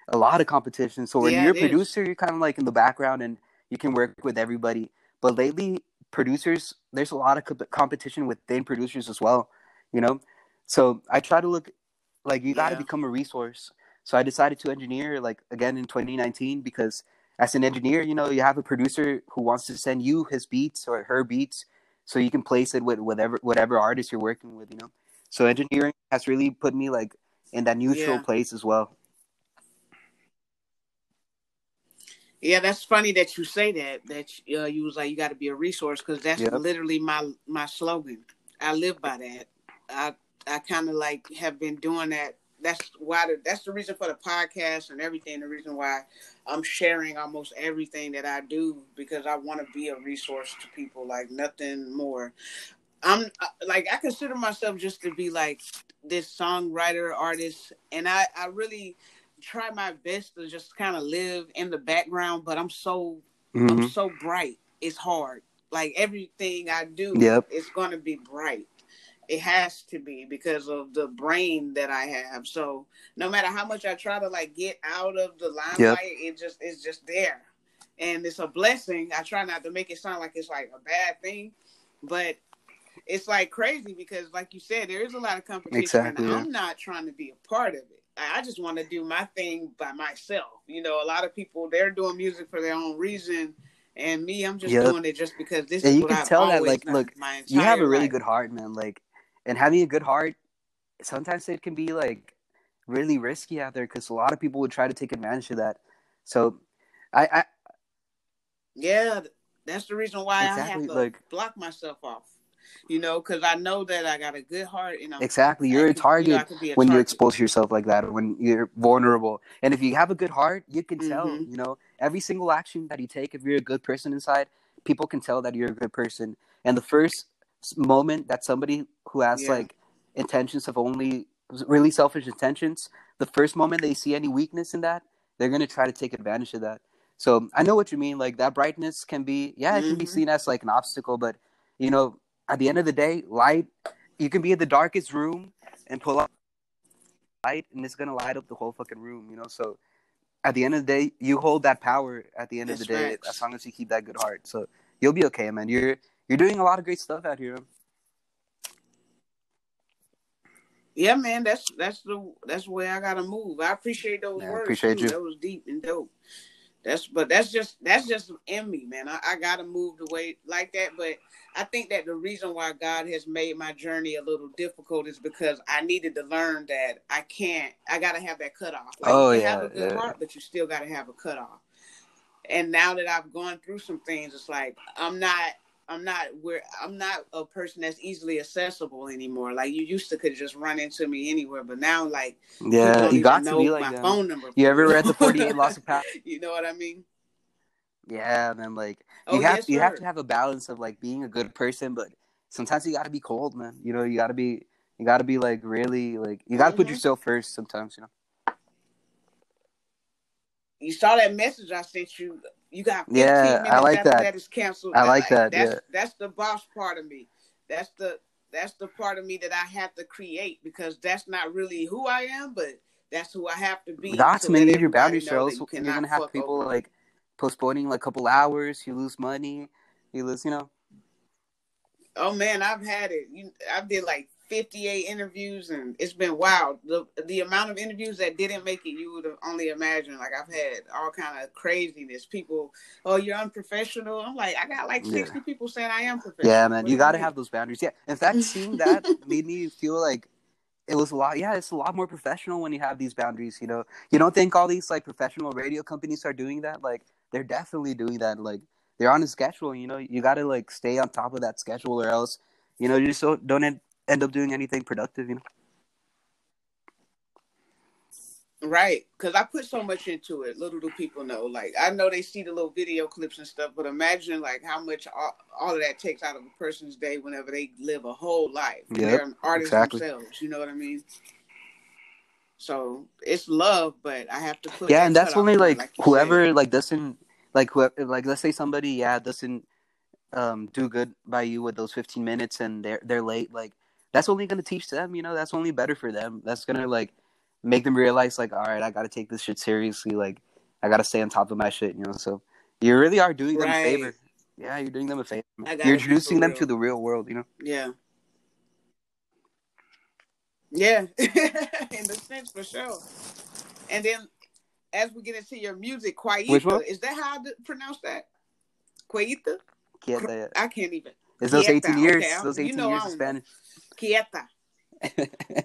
a lot of competition. So when Yeah, you're a it is. producer, you're kind of like in the background and you can work with everybody. But lately, producers, there's a lot of co- competition within producers as well, you know. So I try to look like you got to Yeah. become a resource. So I decided to engineer like again in 2019 because as an engineer, you know, you have a producer who wants to send you his beats or her beats so you can place it with whatever whatever artist you're working with, you know. So engineering has really put me like in that neutral Yeah. place as well. Yeah, that's funny that you say that. That uh, you was like you got to be a resource because that's Yep. literally my my slogan. I live by that. I I kind of like have been doing that. That's why the, that's the reason for the podcast and everything. The reason why I'm sharing almost everything that I do because I want to be a resource to people. Like nothing more. I'm uh, like I consider myself just to be like this songwriter artist, and I I really try my best to just kind of live in the background. But I'm so I'm Mhm. so bright. It's hard. Like everything I do, Yep. it's going to be bright. It has to be because of the brain that I have. So no matter how much I try to like get out of the limelight, it just it's just there, and it's a blessing. I try not to make it sound like it's like a bad thing, but it's like crazy because, like you said, there is a lot of competition, Exactly, and yeah. I'm not trying to be a part of it. I just want to do my thing by myself. You know, a lot of people they're doing music for their own reason, and me, I'm just Yep. doing it just because this Yeah, you what can I've tell that, like, look, You have a really life. good heart, man. Like, and having a good heart, sometimes it can be like really risky out there because a lot of people would try to take advantage of that. So, I, I Yeah, that's the reason why I have to like- block myself off. you know, because I know that I got a good heart. You know, Exactly. You're a could- you know, target a when you expose yourself like that, or when you're vulnerable. And if you have a good heart, you can tell. Mhm. You know, every single action that you take, if you're a good person inside, people can tell that you're a good person. And the first moment that somebody who has Yeah. like intentions of only really selfish intentions, the first moment they see any weakness in that, they're gonna try to take advantage of that. So I know what you mean. Like that brightness can be, yeah, it can be Mhm. seen as like an obstacle, but you know, at the end of the day, light. You can be in the darkest room and pull up light, and it's gonna light up the whole fucking room. You know, so at the end of the day, you hold that power. At the end of the day, as long as you keep that good heart, so you'll be okay, man. You're you're doing a lot of great stuff out here. Yeah, man, that's that's the that's where I gotta move. I appreciate those Yeah, I words. appreciate too. you. That was deep and dope. That's but that's just that's just in me, man. I, I gotta move the way like that. But I think that the reason why God has made my journey a little difficult is because I needed to learn that I can't. I gotta have that cutoff. Like, Oh, you yeah, have a good yeah. heart, but you still gotta have a cutoff. And now that I've gone through some things, it's like I'm not. I'm not where I'm not a person that's easily accessible anymore. Like you used to could just run into me anywhere, but now like Yeah, you got to be my like that. phone number. You ever read the Forty Eight Laws of Power? you know what I mean? Yeah, man. Like Oh, you have yes, you have to have a balance of like being a good person, but sometimes you got to be cold, man. You know, you got to be you got to be like really like you got to put Mhm. yourself first. Sometimes, you know. You saw that message I sent you. You got 15 Yeah, I minutes like after that. that is canceled. I like that, That's yeah. that's the boss part of me. That's the that's the part of me that I have to create because that's not really who I am, but that's who I have to be. That's to man, let you need your everybody boundaries, know or that else you you're gonna have people over like postponing like a couple hours. You lose money. You lose, you know. Oh man, I've had it. You, I did like 58 interviews, and it's been wild. The the amount of interviews that didn't make it, you would have only imagined. Like I've had all kind of craziness. People, oh, you're unprofessional. I'm like, I got like Yeah. 60 people saying I am professional. Yeah, man, What you got to have those boundaries. Yeah, in fact, seeing that made me feel like it was a lot. Yeah, it's a lot more professional when you have these boundaries. You know, you don't think all these like professional radio companies are doing that? Like, they're definitely doing that. Like, they're on a schedule. You know, you got to like stay on top of that schedule, or else, you know, you just don't, don't end, up doing anything productive. You know. Right, because I put so much into it. Little do people know. Like I know they see the little video clips and stuff, but imagine like how much all, all of that takes out of a person's day whenever they live a whole life. Yep, They're an artist exactly. themselves. You know what I mean? So it's love, but I have to put. yeah and that's only like, like whoever like doesn't like whoever like let's say somebody yeah doesn't um do good by you with those 15 minutes and they're they're late like that's only going to teach them you know that's only better for them that's going to like make them realize like all right i got to take this shit seriously like i got to stay on top of my shit you know so you really are doing them Right. a favor yeah you're doing them a favor you're introducing them to the real world you know. Yeah. Yeah, in the sense for sure. And then as we get into your music? Quaita, is that how d- pronounce that? Quaita? Quieta. I can't even. it's those 18 years okay, those you 18 know years I of spanish Quieta.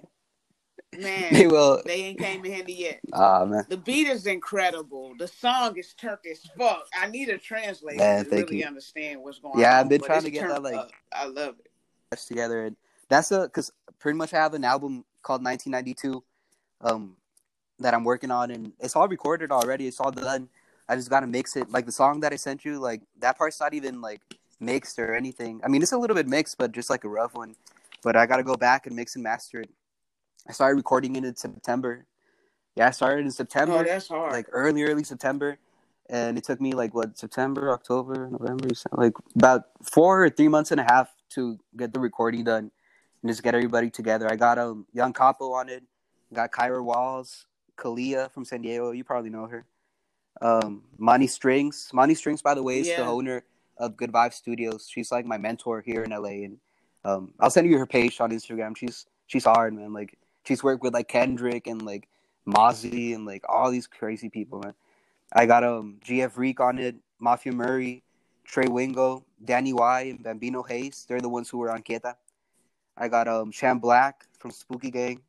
Man, they will they ain't came in handy yet. ah man The beat is incredible. The song is turned as fuck. I need a translator Man, to really you. understand what's going on. Yeah, I've been trying to get that, like- up. I love it. together and that's a because pretty much i have an album called 1992 um that i'm working on and it's all recorded already it's all done i just gotta mix it like the song that i sent you like that part's not even like mixed or anything i mean it's a little bit mixed but just like a rough one but i gotta go back and mix and master it. I started recording it in september. Yeah i started in september Oh, that's hard. like early early september and it took me like what september october november like about four or three months and a half to get the recording done and just get everybody together. I got um young capo on it got kyra walls kalia from san diego you probably know her um monty strings. Monty strings by the way is the owner of good vibe studios. She's like my mentor here in la and um i'll send you her page on instagram she's she's hard man like she's worked with like kendrick and like Mozzy and like all these crazy people man I got um GF Reek on it, Mafia Murray, Trey Wingo, Danny Y, and Bambino Hayes. They're the ones who were on Keta. I got um Sham Black from Spooky Gang.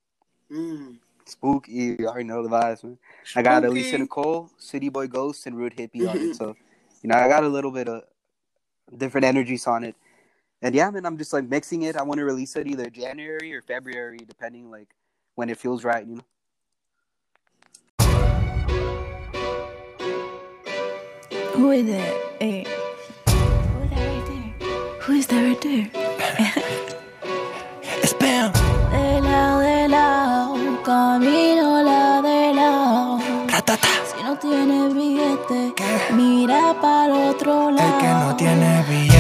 Mm. Spooky, you already know the vibes, man. I got Spooky. Elisa Nicole, City Boy Ghost, and Rude Hippie on it. So, you know, I got a little bit of different energies on it. And yeah, man, I'm just like mixing it. I want to release it either January or February, depending like when it feels right, you know. Who is that? Hey. Who is that right there? Who is that right there? Spam. De lado, de lado, camino lado de lado. Ratata. Si no tienes billete, mira para el otro lado. El que no tiene billete.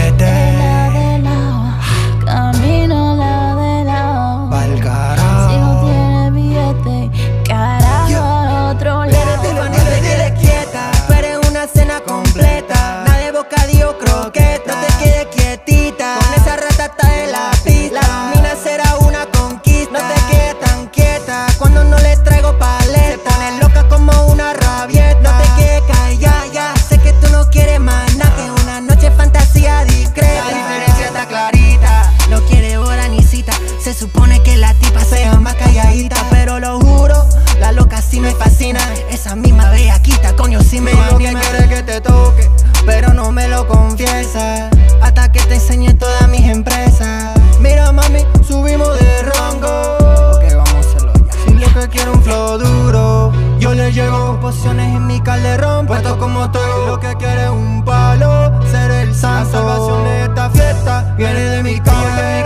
Que la tipa sea más calladita. Pero lo juro, la loca sí me fascina. Esa misma bellaquita, coño, sí me anima. que quiere que te toque, pero no me lo confiesa. Hasta que te enseñe todas mis empresas. Mira, mami, subimos de rango. Ok, vamos a hacerlo ya. Si lo que quiero un flow duro, yo le llevo pociones en mi calderón. Puesto como estoy, si lo que quiere es un palo, ser el santo. La salvación de esta fiesta viene de mi calle,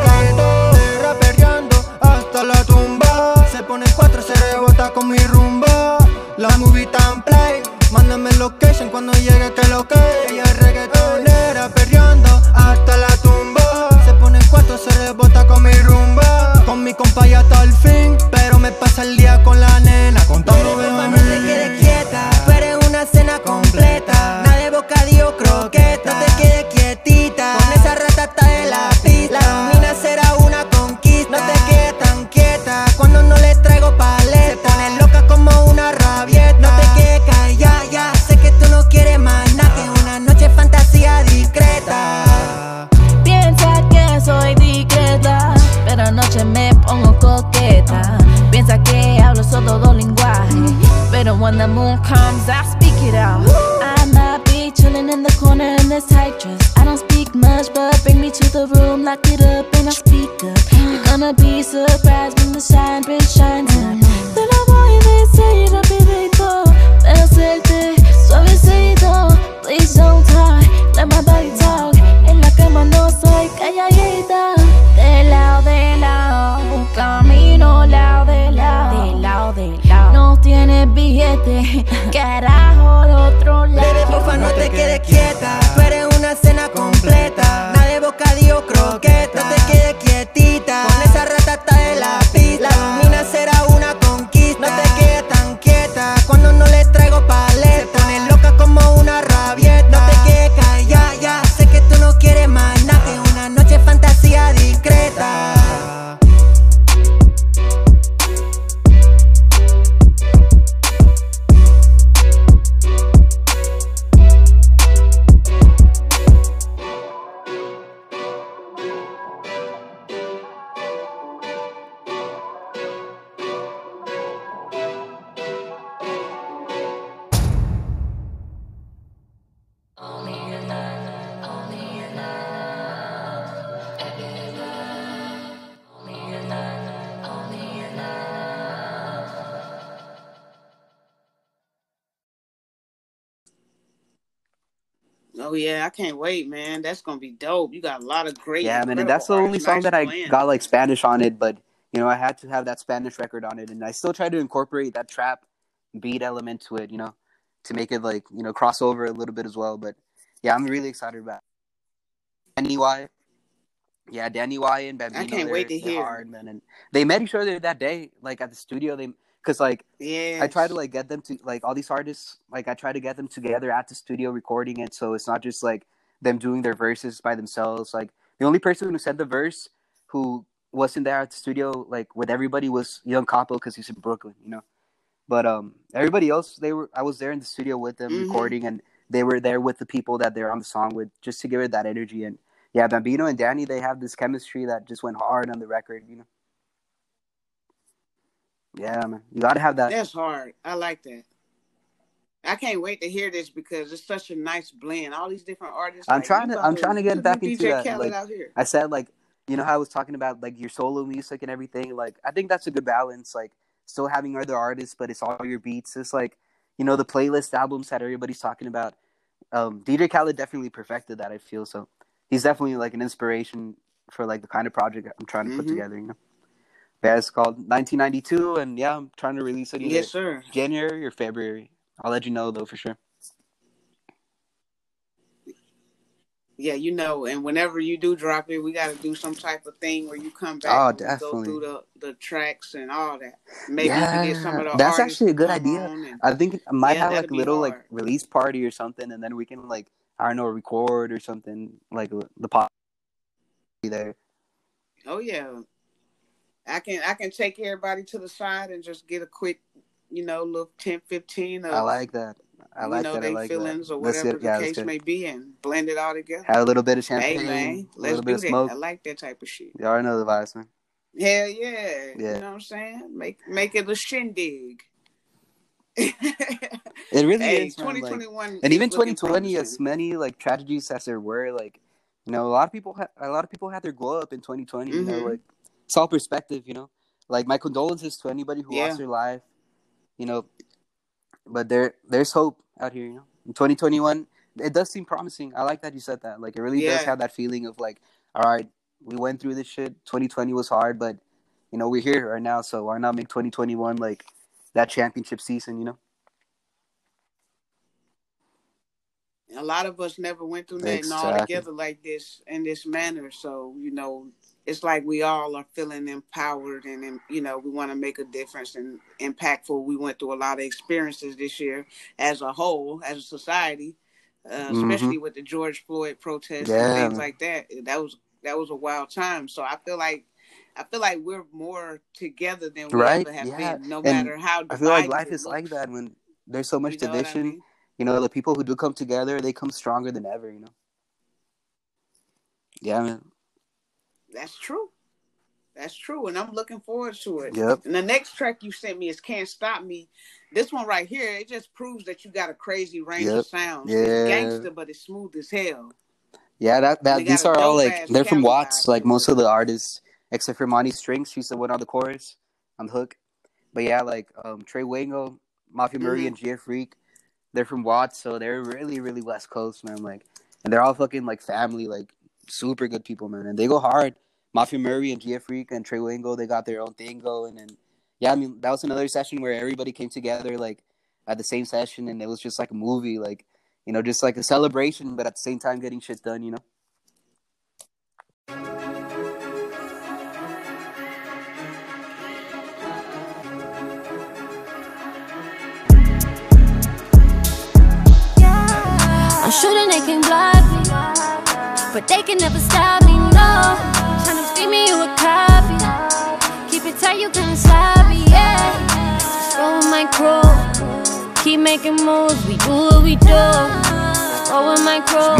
La movie tan play. Mándame location cuando llegue que lo que Ella Oh yeah, I can't wait, man. That's gonna be dope. You got a lot of great. Yeah, man, and that's the only song that I blend. got like Spanish on it, but you know, I had to have that Spanish record on it, and I still try to incorporate that trap beat element to it, you know, to make it like you know cross over a little bit as well. But yeah, I'm really excited about it. Danny Y. Yeah, Danny Y and Bambino. I can't wait to hear. hard, man, and they met each other that day, like at the studio. They because like. I try to like get them to like all these artists like I try to get them together at the studio recording it so it's not just like them doing their verses by themselves like the only person who said the verse who wasn't there at the studio like with everybody was Young Capo because he's in Brooklyn you know but um everybody else they were I was there in the studio with them Mhm. recording and they were there with the people that they're on the song with just to give it that energy and yeah Bambino and Danny they have this chemistry that just went hard on the record you know yeah man you gotta have that That's hard. I like that. I can't wait to hear this because it's such a nice blend. All these different artists. I'm like, trying to- I'm trying to get back into DJ that, like-. I said like you know how I was talking about like your solo music and everything. Like I think that's a good balance. Like still having other artists, but it's all your beats. It's like you know the playlist albums that everybody's talking about. Um, DJ Khaled definitely perfected that. I feel so. He's definitely like an inspiration for like the kind of project I'm trying to put Mhm. together. You know, yeah, it's called 1992, and yeah, I'm trying to release it Yes, sir. January or February. I'll let you know though for sure. Yeah, you know, and whenever you do drop it, we got to do some type of thing where you come back. Oh, and definitely. Go through the, the tracks and all that. Maybe we can get some of the that's actually a good idea. and- I think I might Yeah, have like a little like release party or something, and then we can like I don't know record or something like the pop be there. Oh yeah, I can I can take everybody to the side and just get a quick, you know, little 10, 15 of I like that. I like you know that. I their like feelings that. or Let's whatever yeah, the let's case may be, and blend it all together. Have a little bit of Hey champagne, man, a let's little do bit of that. smoke. I like that type of shit. You already know the vibes, man. Hell yeah. Yeah. You know what I'm saying? Make make it a shindig. It really hey, is, man, like- 2021, and even is looking 2020, as many like tragedies as there were, like you know, a lot of people, ha- a lot of people had their glow up in 2020. You know, Mhm. like it's all perspective. You know, like my condolences to anybody who Yeah. lost their life. You know, but there, there's hope out here. You know, in 2021, it does seem promising. I like that you said that. Like, it really does have that feeling of like, all right, we went through this shit. 2020 was hard, but you know, we're here right now. So why not make 2021 like that championship season? You know. a lot of us never went through nothing all together like this in this manner. So you know, it's like we all are feeling empowered, and, you know, we want to make a difference and impactful. We went through a lot of experiences this year as a whole, as a society, uh, Mhm. especially with the George Floyd protests Yeah, and things like that. That was that was a wild time. So I feel like. I feel like we're more together than we Right, ever have yeah. been, no And matter how. I feel like life is like that when there's so much You know what I division. mean? You know, the people who do come together, they come stronger than ever. You know. Yeah, man. That's true. That's true, and I'm looking forward to it. Yep. And the next track you sent me is "Can't Stop Me." This one right here, it just proves that you got a crazy range Yep. of sounds. Yeah. It's gangster, but it's smooth as hell. Yeah, that that these are all like they're from Watts. Like most of the artists, except for Monty Strings, she's the one on the chorus on the hook. But yeah, like um Trey Wango, Mafia Murray, Mhm. and Gia Freak, they're from Watts, so they're really really West Coast, man. Like, and they're all fucking like family, like super good people, man. And they go hard. Mafia Murray and Gia Freak and Trey Wingo, they got their own thing going, and yeah, I mean that was another session where everybody came together like at the same session, and it was just like a movie, like you know, just like a celebration, but at the same time getting shit done, you know. I'm that they can me, but they can never stop me. No, tryna feed me you a copy. Keep it tight, you can sloppy. Yeah, just roll with my crew. Keep making moves, we do what we do. Roll with my crew.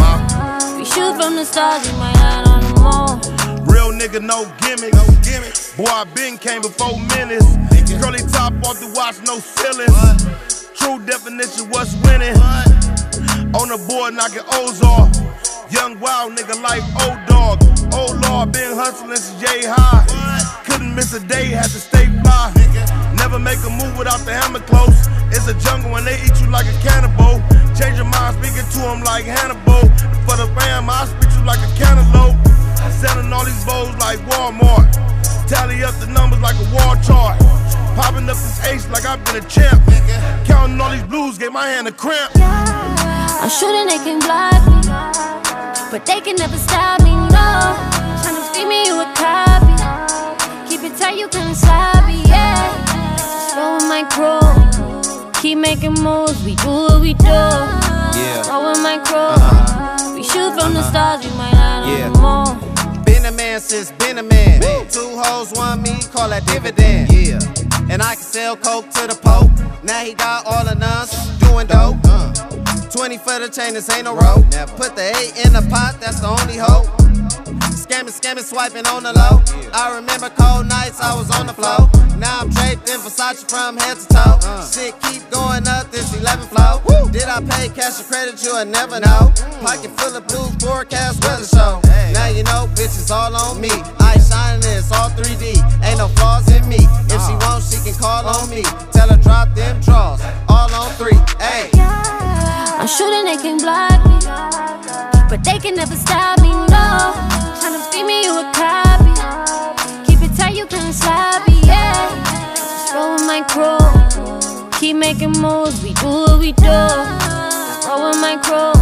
We shoot from the stars, we might land on the moon. Real nigga, no gimmick. No gimmick. Boy, I been came before minutes. Curly top off the watch, no ceilings. True definition, what's winning? On the board, knocking O's off. Young wild nigga like old dog. Old law, been hustling since J high. Couldn't miss a day, had to stay fly. Never make a move without the hammer close. It's a jungle and they eat you like a cannibal. Change your mind, speaking to them like Hannibal. For the fam, I spit you like a cantaloupe. Selling all these bowls like Walmart. Tally up the numbers like a war chart. Popping up this ace like I've been a champ. Counting all these blues, gave my hand a cramp. I'm that they can block me, but they can never stop me. No, tryna feed me you a copy. Keep it tight, you can sloppy. Yeah, just roll with my crew. Keep making moves, we do what we do. Yeah. Roll with my crew. Uh-huh. We shoot from the stars, we might land Yeah. on the moon. Been a man since been a man. Two hoes, one me, call that dividend. Yeah. And I can sell coke to the Pope. Now he got all the nuns doing dope. Uh-huh. 20 for the chain, this ain't no rope. Put the eight in the pot, that's the only hope. Scamming, scamming, swiping on the low. I remember cold nights, I was on the floor. Now I'm draped in Versace from head to toe. Shit keep going up this 11 flow. Did I pay cash or credit? You will never know. Pocket full of blue forecast weather show. Now you know, bitch, it's all on me. I shining it's all 3D. Ain't no flaws in me. If she wants, she can call on me. Tell her drop them draws. All on three. Hey. I'm shooting, they can block me. But they can never stop me, no. Tryna feed me, you a copy. Keep it tight, you can sloppy, yeah. Just roll with my crew. Keep making moves, we do what we do. Just roll with my crew.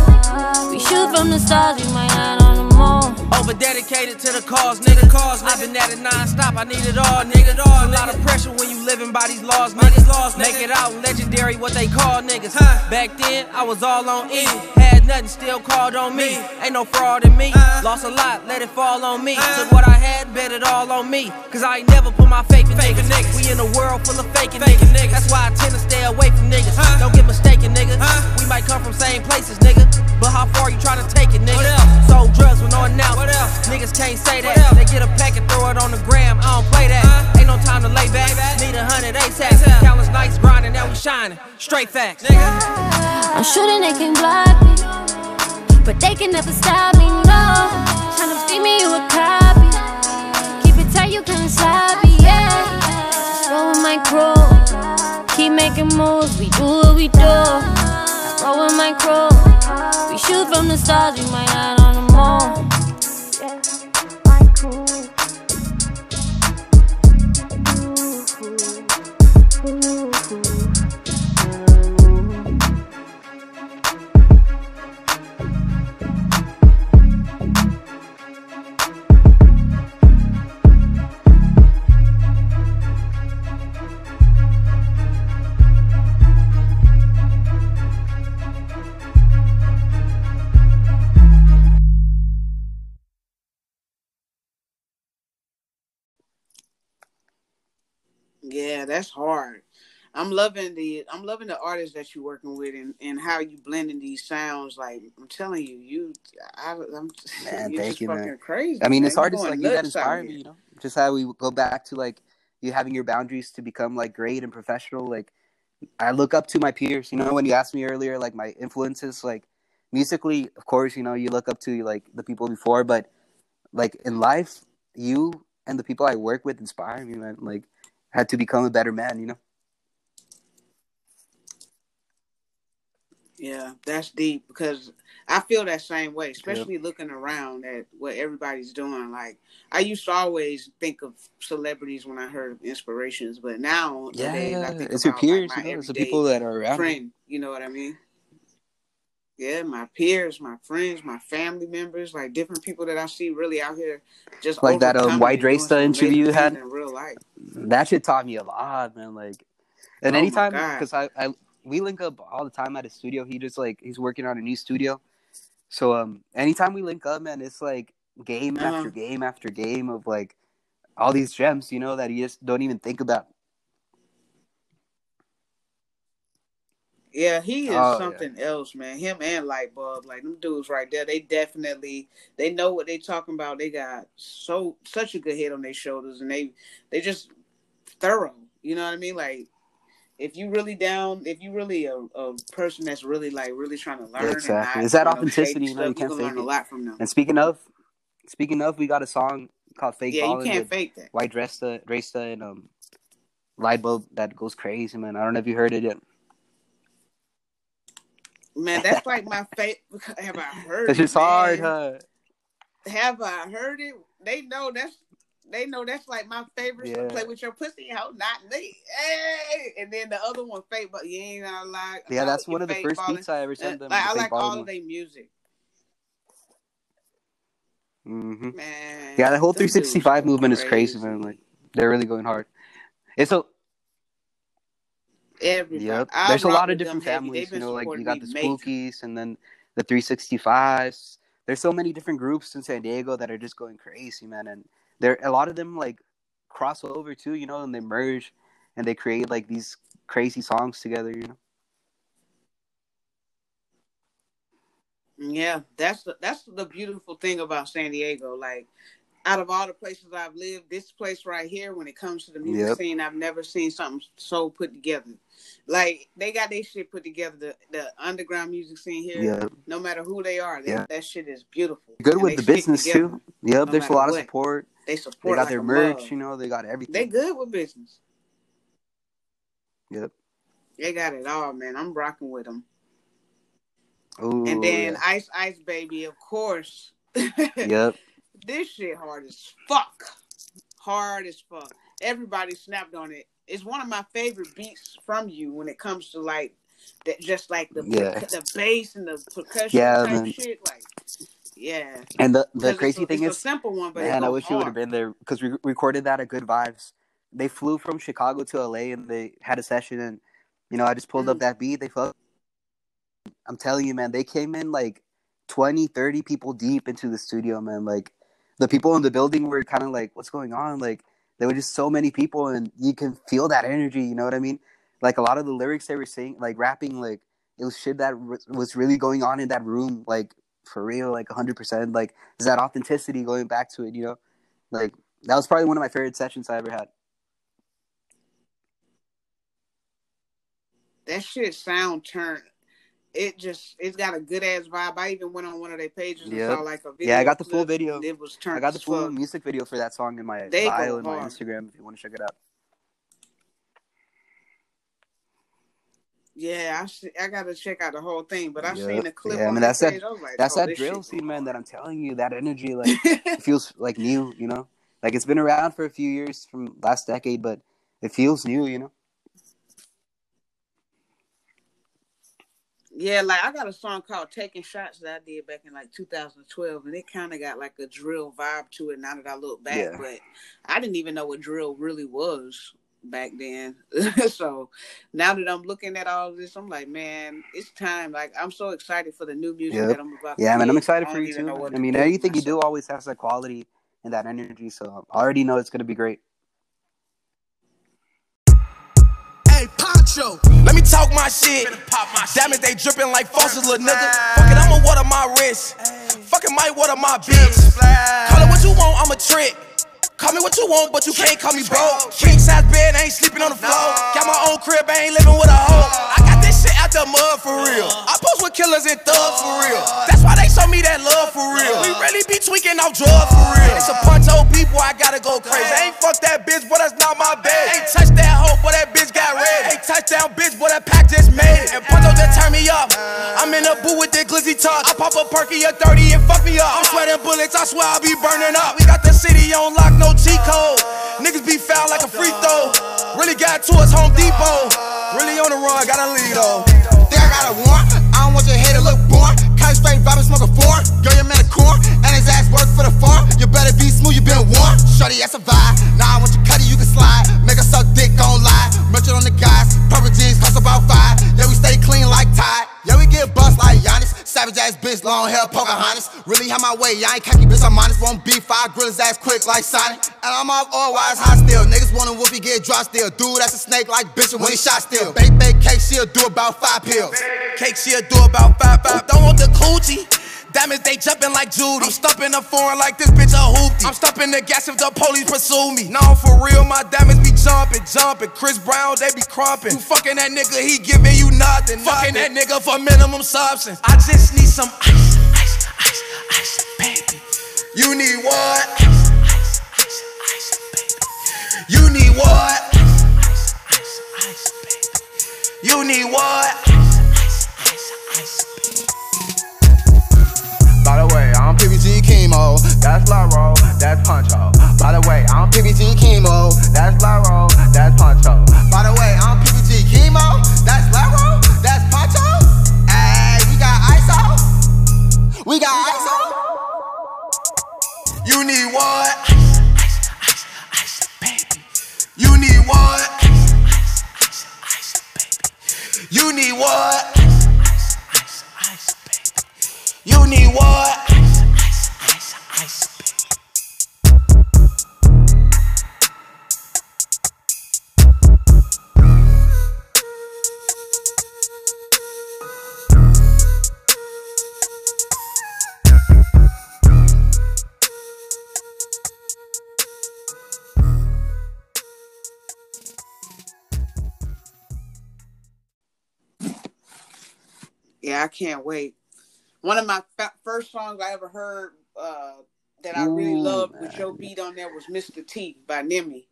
We shoot from the stars, we might land on the moon. Over dedicated to the cause, nigga. Cause I've been at it non-stop. I need it all, nigga. It all. A lot of pressure when you living by these laws, niggas. Laws, Make it out legendary, what they call niggas. Back then, I was all on E. Had nothing, still called on me. Ain't no fraud in me. Lost a lot, let it fall on me. Took what I had, bet it all on me. Cause I ain't never put my faith in niggas. niggas. We in a world full of faking niggas. niggas. That's why I tend to stay away from niggas. Don't get mistaken, nigga. We might come from same places, nigga. But how far you tryna take it, nigga? Sold drugs with no announcement. Niggas can't say that. They get a pack and throw it on the gram. I don't play that. Ain't no time to lay back. Need a hundred ASAP. Countless nights grinding, now we shining. Straight facts. Nigga. I'm shooting, they can block me. But they can never stop me, no. Tryna feed me, you a copy. Keep it tight, you can sloppy, yeah. Just roll with my crew. Keep making moves, we do what we do. Roll with my crew. We shoot from the stars, we might land on the moon. Yeah, Yeah, that's hard. I'm loving the I'm loving the artists that you're working with and, and how you blending these sounds. Like I'm telling you, you I, I'm Man, you're thank just you, fucking man. crazy. I mean, man. it's artists like you that inspire me, you know. Just how we go back to like you having your boundaries to become like great and professional. Like I look up to my peers. You know, when you asked me earlier, like my influences, like musically, of course, you know, you look up to like the people before, but like in life, you and the people I work with inspire me, man. Like had to become a better man, you know. Yeah, that's deep because I feel that same way, especially looking around at what everybody's doing. Like I used to always think of celebrities when I heard of inspirations, but now Yeah, nowadays, I think It's your peers, like, you know, it's the people that are around. you. friend. You know what I mean? Yeah, my peers, my friends, my family members, like different people that I see really out here just Like that um, White and doing Rasta some interview you had. in real life. That shit taught me a lot, man. Like, and Oh anytime, because I, I, we link up all the time at his studio. He just like he's working on a new studio, so um, anytime we link up, man, it's like game Uh-huh. after game after game of like all these gems, you know, that you just don't even think about. Yeah, he is Oh, yeah. something else, man. Him and Lightbulb, like them dudes right there, they definitely they know what they talking about. They got so such a good head on their shoulders, and they they just thorough. You know what I mean? Like if you really down, if you really a, a person that's really like really trying to learn, and exactly, not, it's that you know, authenticity. You know, you can't learn a lot from them. And speaking of, speaking of, we got a song called "Fake Yeah, you can't fake that. White Rasta, Rasta, and um, Lightbulb that goes crazy, man. I don't know if you heard it yet. Man, that's like my favorite. Have I heard? It's it, just hard, huh? Have I heard it? They know that's they know that's like my favorite. Yeah. Play with your pussy, how not me. Hey, and then the other one, fake, but you ain't gonna lie. Yeah, that's one of the first ballin'. beats I ever Uh, sent them. like, I the Fake like all one. of their music, hmm man. Yeah, the whole 365 go movement is crazy, man. Like they're really going hard. It's a Everybody. yep. I There's a lot of different families. You know, like you got the major. Spookies and then the 365s. There's so many different groups in San Diego that are just going crazy, man. And there a lot of them like cross over too, you know, and they merge and they create like these crazy songs together, you know. Yeah, that's the that's the beautiful thing about San Diego. Like, out of all the places I've lived, this place right here, when it comes to the music Yep. scene, I've never seen something so put together. Like they got their shit put together. The the underground music scene here, Yeah. no matter who they are, they, Yeah. that shit is beautiful. Good And with the business together. too. Yep, no there's a lot of support. They support. They got like their merch, mug. you know, they got everything. They good with business. Yep. They got it all, man. I'm rocking with them. Ooh, and then yeah. Ice Ice Baby, of course. Yep. This shit hard as fuck. Hard as fuck. Everybody snapped on it. It's one of my favorite beats from you when it comes to like that, just like the Yeah. the bass and the percussion Yeah, type man. shit. Like, yeah. And the the crazy thing it's is, a simple one, but man, I wish you would have been there because we recorded that at Good Vibes. They flew from Chicago to LA and they had a session, and you know, I just pulled Mm. up that beat. They felt. I'm telling you, man, they came in like 20, 30 people deep into the studio, man. Like the people in the building were kind of like, "What's going on?" Like there were just so many people, and you can feel that energy. You know what I mean? Like a lot of the lyrics they were saying, like rapping, like it was shit that w- was really going on in that room, like for real, like 100%. Like is that authenticity going back to it, you know? Like that was probably one of my favorite sessions I ever had. That shit sound turn. It just it's got a good ass vibe. I even went on one of their pages and Yep. saw like a video. Yeah, I got the full video. It was turned. I got the full fuck. music video for that song in my They bio and my. Instagram if you want to check it out. Yeah, I see, I gotta check out the whole thing, but I Yep. seen the clip. Yeah, I mean that's that page. I was like, that's oh, that drill scene, man. That I'm telling you, that energy, like it feels like new, you know. Like it's been around for a few years from last decade, but it feels new, you know. Yeah, like I got a song called "Taking Shots" that I did back in like 2012, and it kind of got like a drill vibe to it. Now that I look back, Yeah. but I didn't even know what drill really was back then. so now that I'm looking at all this, I'm like, man, it's time. Like I'm so excited for the new music Yep. that I'm about. to Yeah, man, I'm excited for you too. I mean, anything you do always has that quality and that energy, so I already know it's gonna be great. Let me talk my shit. Diamonds, they dripping like faucets, little nigga. Fuck it, I'ma water my wrist. Fucking might water my bitch. Call it what you want, I'm a trick. Call me what you want, but you can't call me broke. King size bed, ain't sleeping on the floor. Got my own crib, I ain't living with a hoe. Out the mud for real. I post with killers and thugs for real. That's why they show me that love for real. We really be tweaking off drugs for real. It's a bunch of people, I gotta go crazy. Ain't fuck that bitch, but that's not my bed. Ain't touch that hoe, but that bitch got red. Ain't touchdown, bitch, but that pack just made it. And Punto just turn me up. I'm in a booth with that glizzy talk. I pop a perky a 30 and fuck me up. I'm sweating bullets, I swear I'll be burning up. We got the city on lock, no cheat code. Niggas be foul like a free throw. Really got to us Home Depot. Really on the run, gotta lead though. Got a warrant? I don't want your head to look born. Cut straight vibing, smoke a foreign. Girl, your man a corn, and his ass work for the farm. You better be smooth, you been warned. Shorty, that's a vibe. Now I want you cutty, you can slide. Make her suck dick, gon' lie. Merchant on the guys. Like Yeah, we get bust like Giannis. Savage ass bitch, long hair, Pocahontas. Really have my way, I ain't cocky, bitch, I'm honest. Won't be five, grill his ass quick like Sonic. And I'm off all wise, hot still. Niggas want a whoopie, get dropped still. Dude, that's a snake like bitch when he shot still. Bake, bake cake, she'll do about five pills. Cake she'll do about five five. Don't want the coochie. Diamonds, they jumping like Judy. I'm stumping the foreign like this bitch a hoopty. I'm stumping the gas if the police pursue me. No, for real, my diamonds be jumping, jumping. Chris Brown, they be crumping. You fucking that nigga, he giving you nothing. Fucking that nigga for minimum substance. I just need some ice, ice, ice, ice, baby. You need what? Ice, ice, ice, ice, baby. You need what? Ice, ice, ice, ice, baby. You need what? Chemo, that's Laro, that's Pxncho. By the way, I'm PBG Chemo, that's Laro, that's Pxncho. By the way, I'm PBG Chemo, that's Laro, that's Pxncho. Hey, we got ISO, we got ISO. You need what? Ice, ice, ice, ice, baby. You need what? Ice, ice, ice, ice, baby. You need what? Ice, ice, ice, ice, baby. You need what? Yeah, I can't wait. One of my fa- first songs I ever heard uh, that I really Ooh, loved with your beat on there was "Mr. T" by Nemi.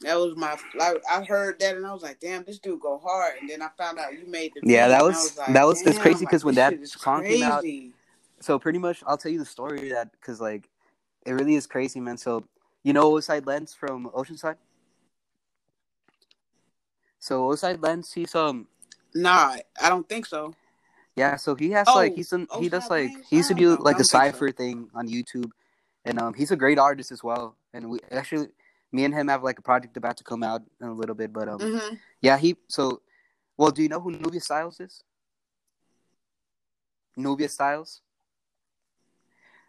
That was my like I heard that and I was like, damn, this dude go hard. And then I found out you made the Yeah, that I was, like, that was it's damn, crazy like, because when that song came out, so pretty much I'll tell you the story that because like it really is crazy, man. So you know Oside Lens from Oceanside. So Oside Lens, he's um Nah, I don't think so. yeah, so he has Oh, like he's in, he does like he used to do like a don't so. cipher thing on YouTube, and um he's a great artist as well. And we actually me and him have like a project about to come out in a little bit, but um hmm yeah he so well do you know who Nubia Styles is? Nubia Styles.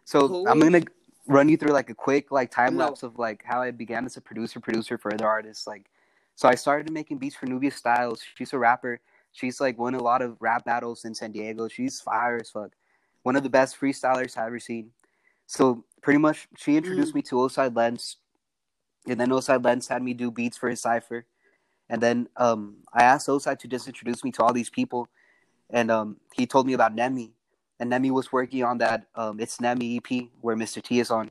So Who? I'm gonna run you through like a quick like time No. lapse of like how I began as a producer, producer for other artists. Like, so I started making beats for Nubia Styles. She's a rapper. She's like won a lot of rap battles in San Diego. She's fire as fuck. One of the best freestylers I've ever seen. So pretty much, she introduced Mm. me to Oside Lens, and then Oside Lens had me do beats for his cipher. And then um, I asked Oside to just introduce me to all these people, and um, he told me about Nemi, and Nemi was working on that um, It's Nemi EP where Mr. T is on.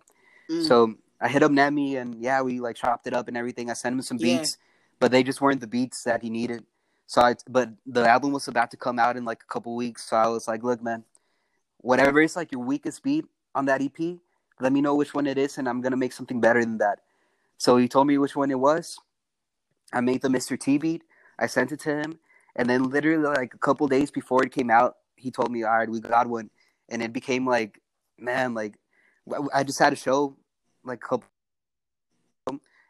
Mm. So I hit up Nemi, and yeah, we like chopped it up and everything. I sent him some Yeah. beats, but they just weren't the beats that he needed. So I, but the album was about to come out in like a couple weeks, so I was like, look, man, whatever is like your weakest beat on that EP, let me know which one it is, and I'm gonna make something better than that. So he told me which one it was. I made the Mr. T beat. I sent it to him, and then literally like a couple days before it came out, he told me, "All right, we got one," and it became like, man, like I just had a show, like a couple,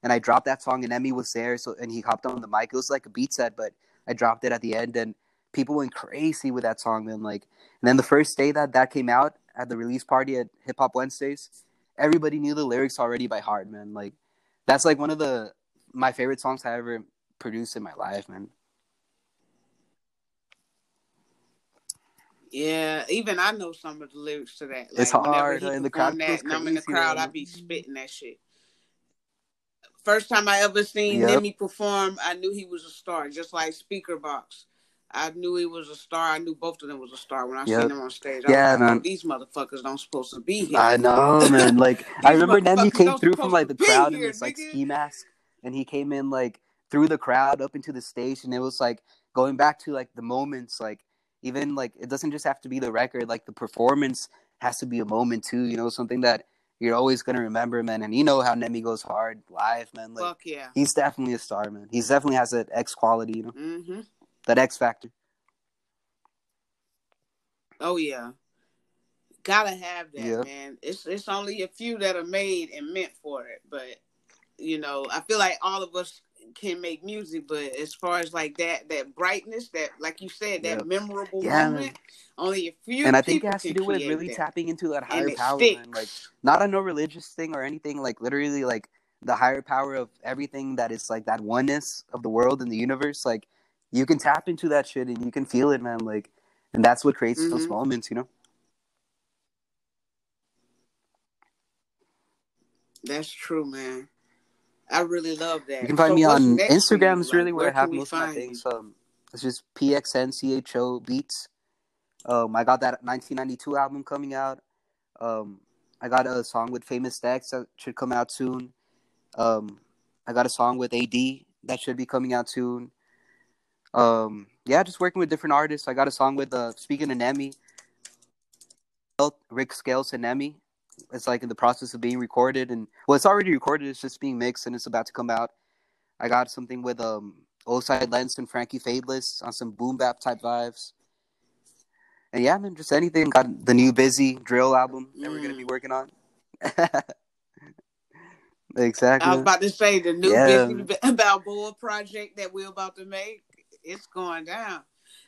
and I dropped that song, and Nemi was there, so and he hopped on the mic. It was like a beat set, but I dropped it at the end, and people went crazy with that song, man. Like, and then the first day that that came out at the release party at Hip Hop Wednesdays, everybody knew the lyrics already by heart, man. Like, that's like one of the my favorite songs I ever produced in my life, man. Yeah, even I know some of the lyrics to that. Like, It's hard, he uh, and the crowd that, and I'm in the crowd. I be spitting that shit. First time I ever seen Yep. Perform, I knew he was a star, just like Speaker Box. I knew he was a star. I knew both of them was a star when I Yep. seen them on stage. I Yeah, was like, oh, man. these motherfuckers don't supposed to be here. I know, man. Like I remember Nemi came through from like the crowd in this like nigga. ski mask, and he came in like through the crowd up into the stage, and it was like going back to like the moments, like even like it doesn't just have to be the record, like the performance has to be a moment too. You know, something that you're always gonna remember, man. And you know how Nemi goes hard live, man. Like Fuck yeah. he's definitely a star, man. He's definitely has that X quality, you know, hmm that X factor. Oh yeah. Gotta have that, Yeah. man. It's it's only a few that are made and meant for it, but you know, I feel like all of us can make music, but as far as like that that brightness, that like you said, that Yeah. memorable Yeah, moment, only a few and I think it has to do with really that. tapping into that higher power, man. Like not a no religious thing or anything, like literally like the higher power of everything that is like that oneness of the world and the universe. Like you can tap into that shit and you can feel it, man. Like and that's what creates those Mhm. moments, you know. That's true, man. I really love that. You can find So me on Instagram. Is Like, really where, I have most of my things. Um, it's just PXNCHO beats. Um, I got that 1992 album coming out. Um, I got a song with Famous Dex that should come out soon. Um, I got a song with AD that should be coming out soon. Um, yeah, just working with different artists. I got a song with uh, speaking of Nemi, Rick Scales and Nemi. It's like in the process of being recorded, and well, it's already recorded. It's just being mixed, and it's about to come out. I got something with um Oside Lens and Frankie Fadeless on some boom bap type vibes. And yeah, man, just anything. Got the new Busy Drill album that we're gonna be Mm. working on. exactly. I was about to say the new Yeah. Bizzy Balboa project that we're about to make. It's going down.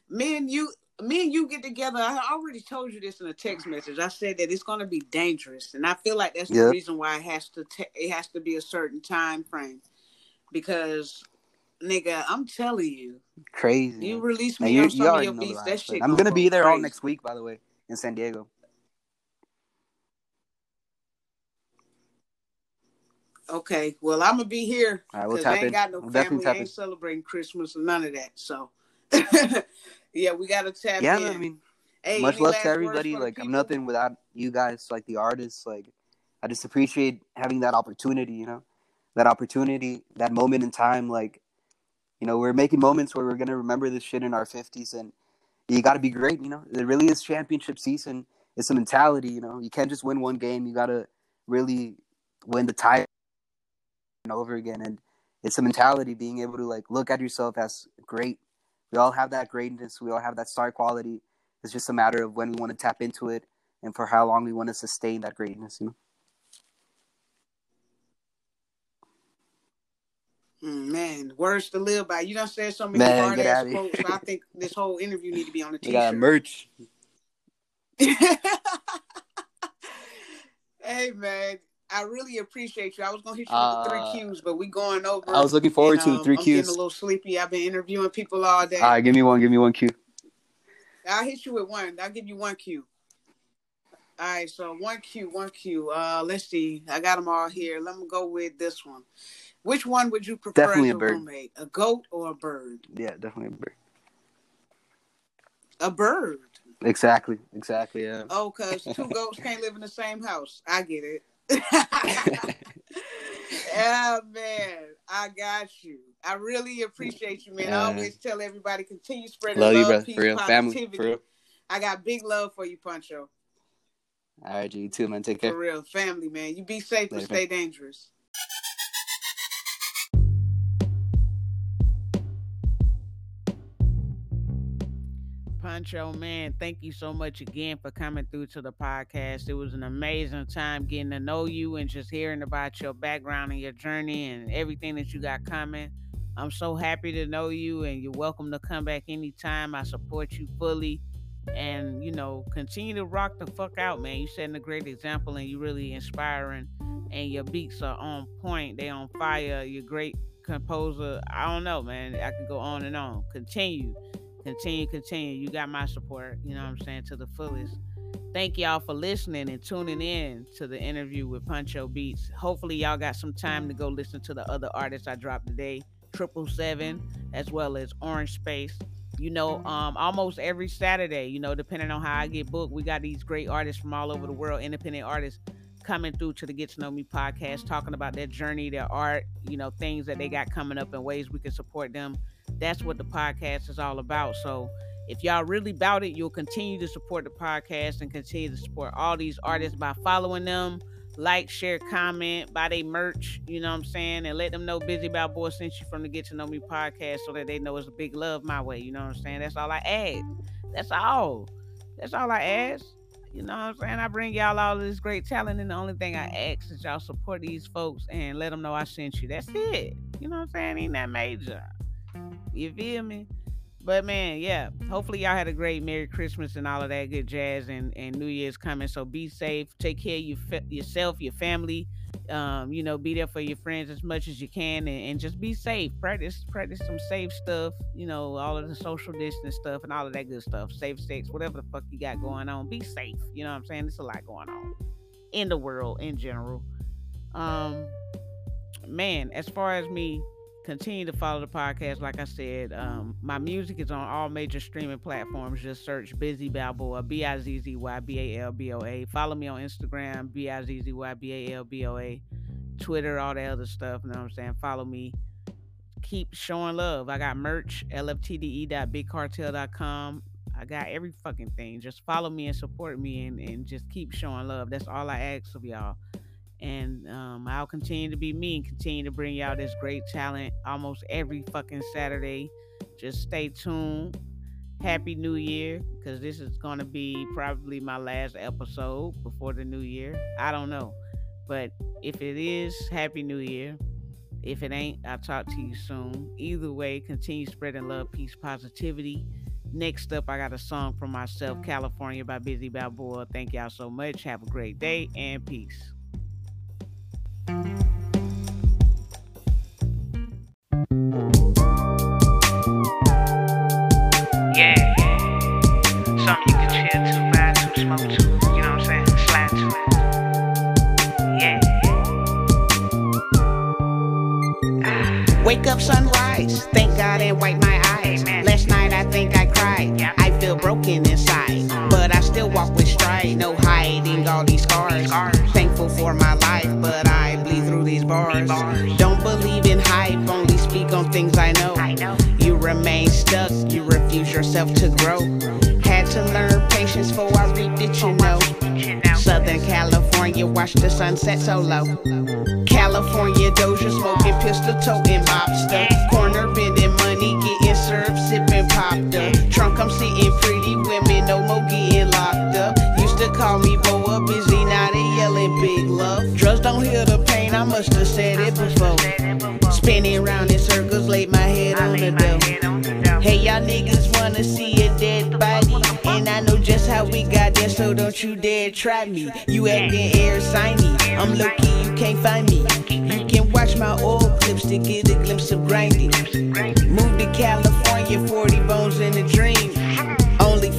Me and you, me and you get together. I already told you this in a text message. I said that it's going to be dangerous, and I feel like that's the reason why it has to. ta it has to be a certain time frame, because, nigga, I'm telling you, Crazy. you release me you, on you some of already your beats. That shit. I'm gonna gonna go be there all next week, by the way, in San Diego. Okay, well, I'm gonna be here All right, we'll because I ain't in. got no We'll family. tap I in. ain't celebrating Christmas or none of that. So, Yeah, we gotta tap yeah, in. I mean, Hey, much love to everybody. Like I'm nothing without you guys, like the artists. Like I just appreciate having that opportunity. You know, that opportunity, that moment in time. Like you know, we're making moments where we're gonna remember this shit in our fifties, and you got to be great. You know, it really is championship season. It's a mentality. You know, you can't just win one game. You got to really win the title and over again. And it's a mentality being able to like look at yourself as great. We all have that greatness. We all have that star quality. It's just a matter of when we want to tap into it and for how long we want to sustain that greatness. You know. Mm, man, words to live by. You done said so many Man, hard ass quotes. I think this whole interview need to be on a t-shirt. got merch. hey man, I really appreciate you. I was gonna hit you with the three Uh, Qs, but we going over. I was looking forward and, to the three Qs. I'm getting a little sleepy. I've been interviewing people all day. All right, give me one. Give me one cue. I'll hit you with one. I'll give you one Q. All right, so one Q, one Q. Uh, let's see. I got them all here. Let me go with this one. Which one would you prefer Definitely as a a bird. roommate? A goat or a bird? Yeah, definitely a bird. A bird. Exactly. Exactly. Yeah. Oh, cause two goats can't live in the same house. I get it. Yeah, man. I got you. I really appreciate you, man. I always tell everybody continue spreading Love love, you, brother. peace, For real. Family. positivity. For real. I got big love for you, Pxncho. All right, You too, man. Take For care. real, family, man. You be safe and Later, stay dangerous. Pxncho, man, thank you so much again for coming through to the podcast. It was an amazing time getting to know you and just hearing about your background and your journey and everything that you got coming. I'm so happy to know you, and you're welcome to come back anytime. I support you fully. And, you know, continue to rock the fuck out, man. You're setting a great example and you're really inspiring. And your beats are on point, they're on fire. You're great composer. I don't know, man. I could go on and on. Continue continue, continue. You got my support, you know what I'm saying, to the fullest. Thank y'all for listening and tuning in to the interview with Pxncho Beats. Hopefully, y'all got some time to go listen to the other artists I dropped today, Triple Seven, as well as Orange Space. You know, um, almost every Saturday, you know, depending on how I get booked, we got these great artists from all over the world, independent artists coming through to the Get to Know Me podcast, talking about their journey, their art, you know, things that they got coming up and ways we can support them that's what the podcast is all about. So if y'all really about it, you'll continue to support the podcast and continue to support all these artists by following them, like, share, comment, buy their merch, you know what I'm saying? And let them know Bizzy Balboa sent you from the Get to Know Me podcast so that they know it's a big love my way. You know what I'm saying? That's all I ask. That's all. That's all I ask. You know what I'm saying? I bring y'all all this great talent, and the only thing I ask is y'all support these folks and let them know I sent you. That's it. You know what I'm saying? Ain't that major. You feel me? But man, yeah. Hopefully y'all had a great Merry Christmas and all of that good jazz and, and New Year's coming. So be safe. Take care of your, yourself, your family. Um, you know, be there for your friends as much as you can and, and just be safe. Practice practice some safe stuff, you know, all of the social distance stuff and all of that good stuff. Safe sex, whatever the fuck you got going on. Be safe. You know what I'm saying? There's a lot going on in the world in general. Um man, as far as me, continue to follow the podcast. Like I said, um, my music is on all major streaming platforms. Just search Bizzy Balboa, B I Z Z Y B A L B O A. Follow me on Instagram, B I Z Z Y B A L B O A. Twitter, all that other stuff. You know what I'm saying? Follow me. Keep showing love. I got merch, lftde.bigcartel.com. I got every fucking thing. Just follow me and support me and, and just keep showing love. That's all I ask of y'all and um, I'll continue to be me and continue to bring y'all this great talent almost every fucking Saturday. Just stay tuned. Happy New Year, because this is going to be probably my last episode before the new year. I don't know. But if it is, Happy New Year. If it ain't, I'll talk to you soon. Either way, continue spreading love, peace, positivity. Next up, I got a song from myself, California by Bizzy Balboa. Thank y'all so much. Have a great day and peace. Wake up sunrise. Thank God and wipe my eyes. Last night I think I cried. I feel broken inside, but I still walk with stride. No hiding all these scars. Thankful for my life, but I these bars. Don't believe in hype, only speak on things I know. You remain stuck, you refuse yourself to grow. Had to learn patience for I reap it, you know. Southern California, watch the sunset so low. California Doja smoking pistol toting mobster. Corner bending money, getting served, sipping popped up. Trunk, I'm seeing pretty women, no more getting locked up. Used to call me Boa busy, yelling big love. Drugs don't heal the pain, I must have said it before. Spinning round in circles, laid my head on the door. Hey, y'all niggas wanna see a dead body. And I know just how we got there, so don't you dare try me. You acting air signy. I'm low key, you can't find me. You can watch my old clips to get a glimpse of grinding. Moved to California, 40 bones in the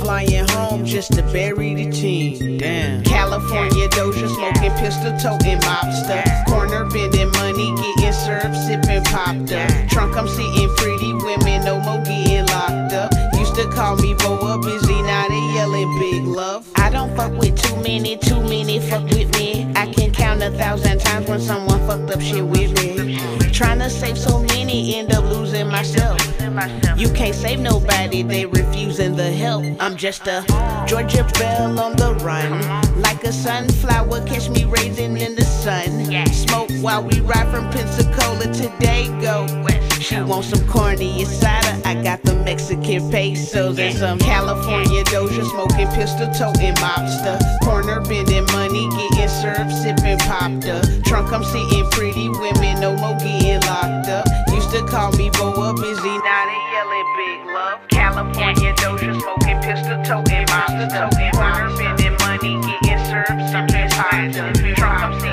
flying home just to bury the team. Damn. California Doja smoking pistol toting mobster. Corner bending money, getting served, sipping popped up. Trunk, I'm seeing pretty women, no more getting locked up. To call me Boa busy, now they yelling big love. I don't fuck with too many, too many fuck with me. I can count a thousand times when someone fucked up shit with me. Trying to save so many, end up losing myself. You can't save nobody, they refusing the help. I'm just a Georgia Belle on the run. Like a sunflower, catch me raising in the sun. Smoke while we ride from Pensacola to Dago. She wants some corny cider. I got the Mexican so and some California doja smoking pistol toting mobster. Corner bending money, getting served, sipping pop the trunk. I'm sitting pretty women, no more getting locked up. Used to call me Boa, busy now they yelling big love. California doja smoking pistol toting mobster. Corner bending money, getting served, sipping pop trunk. I'm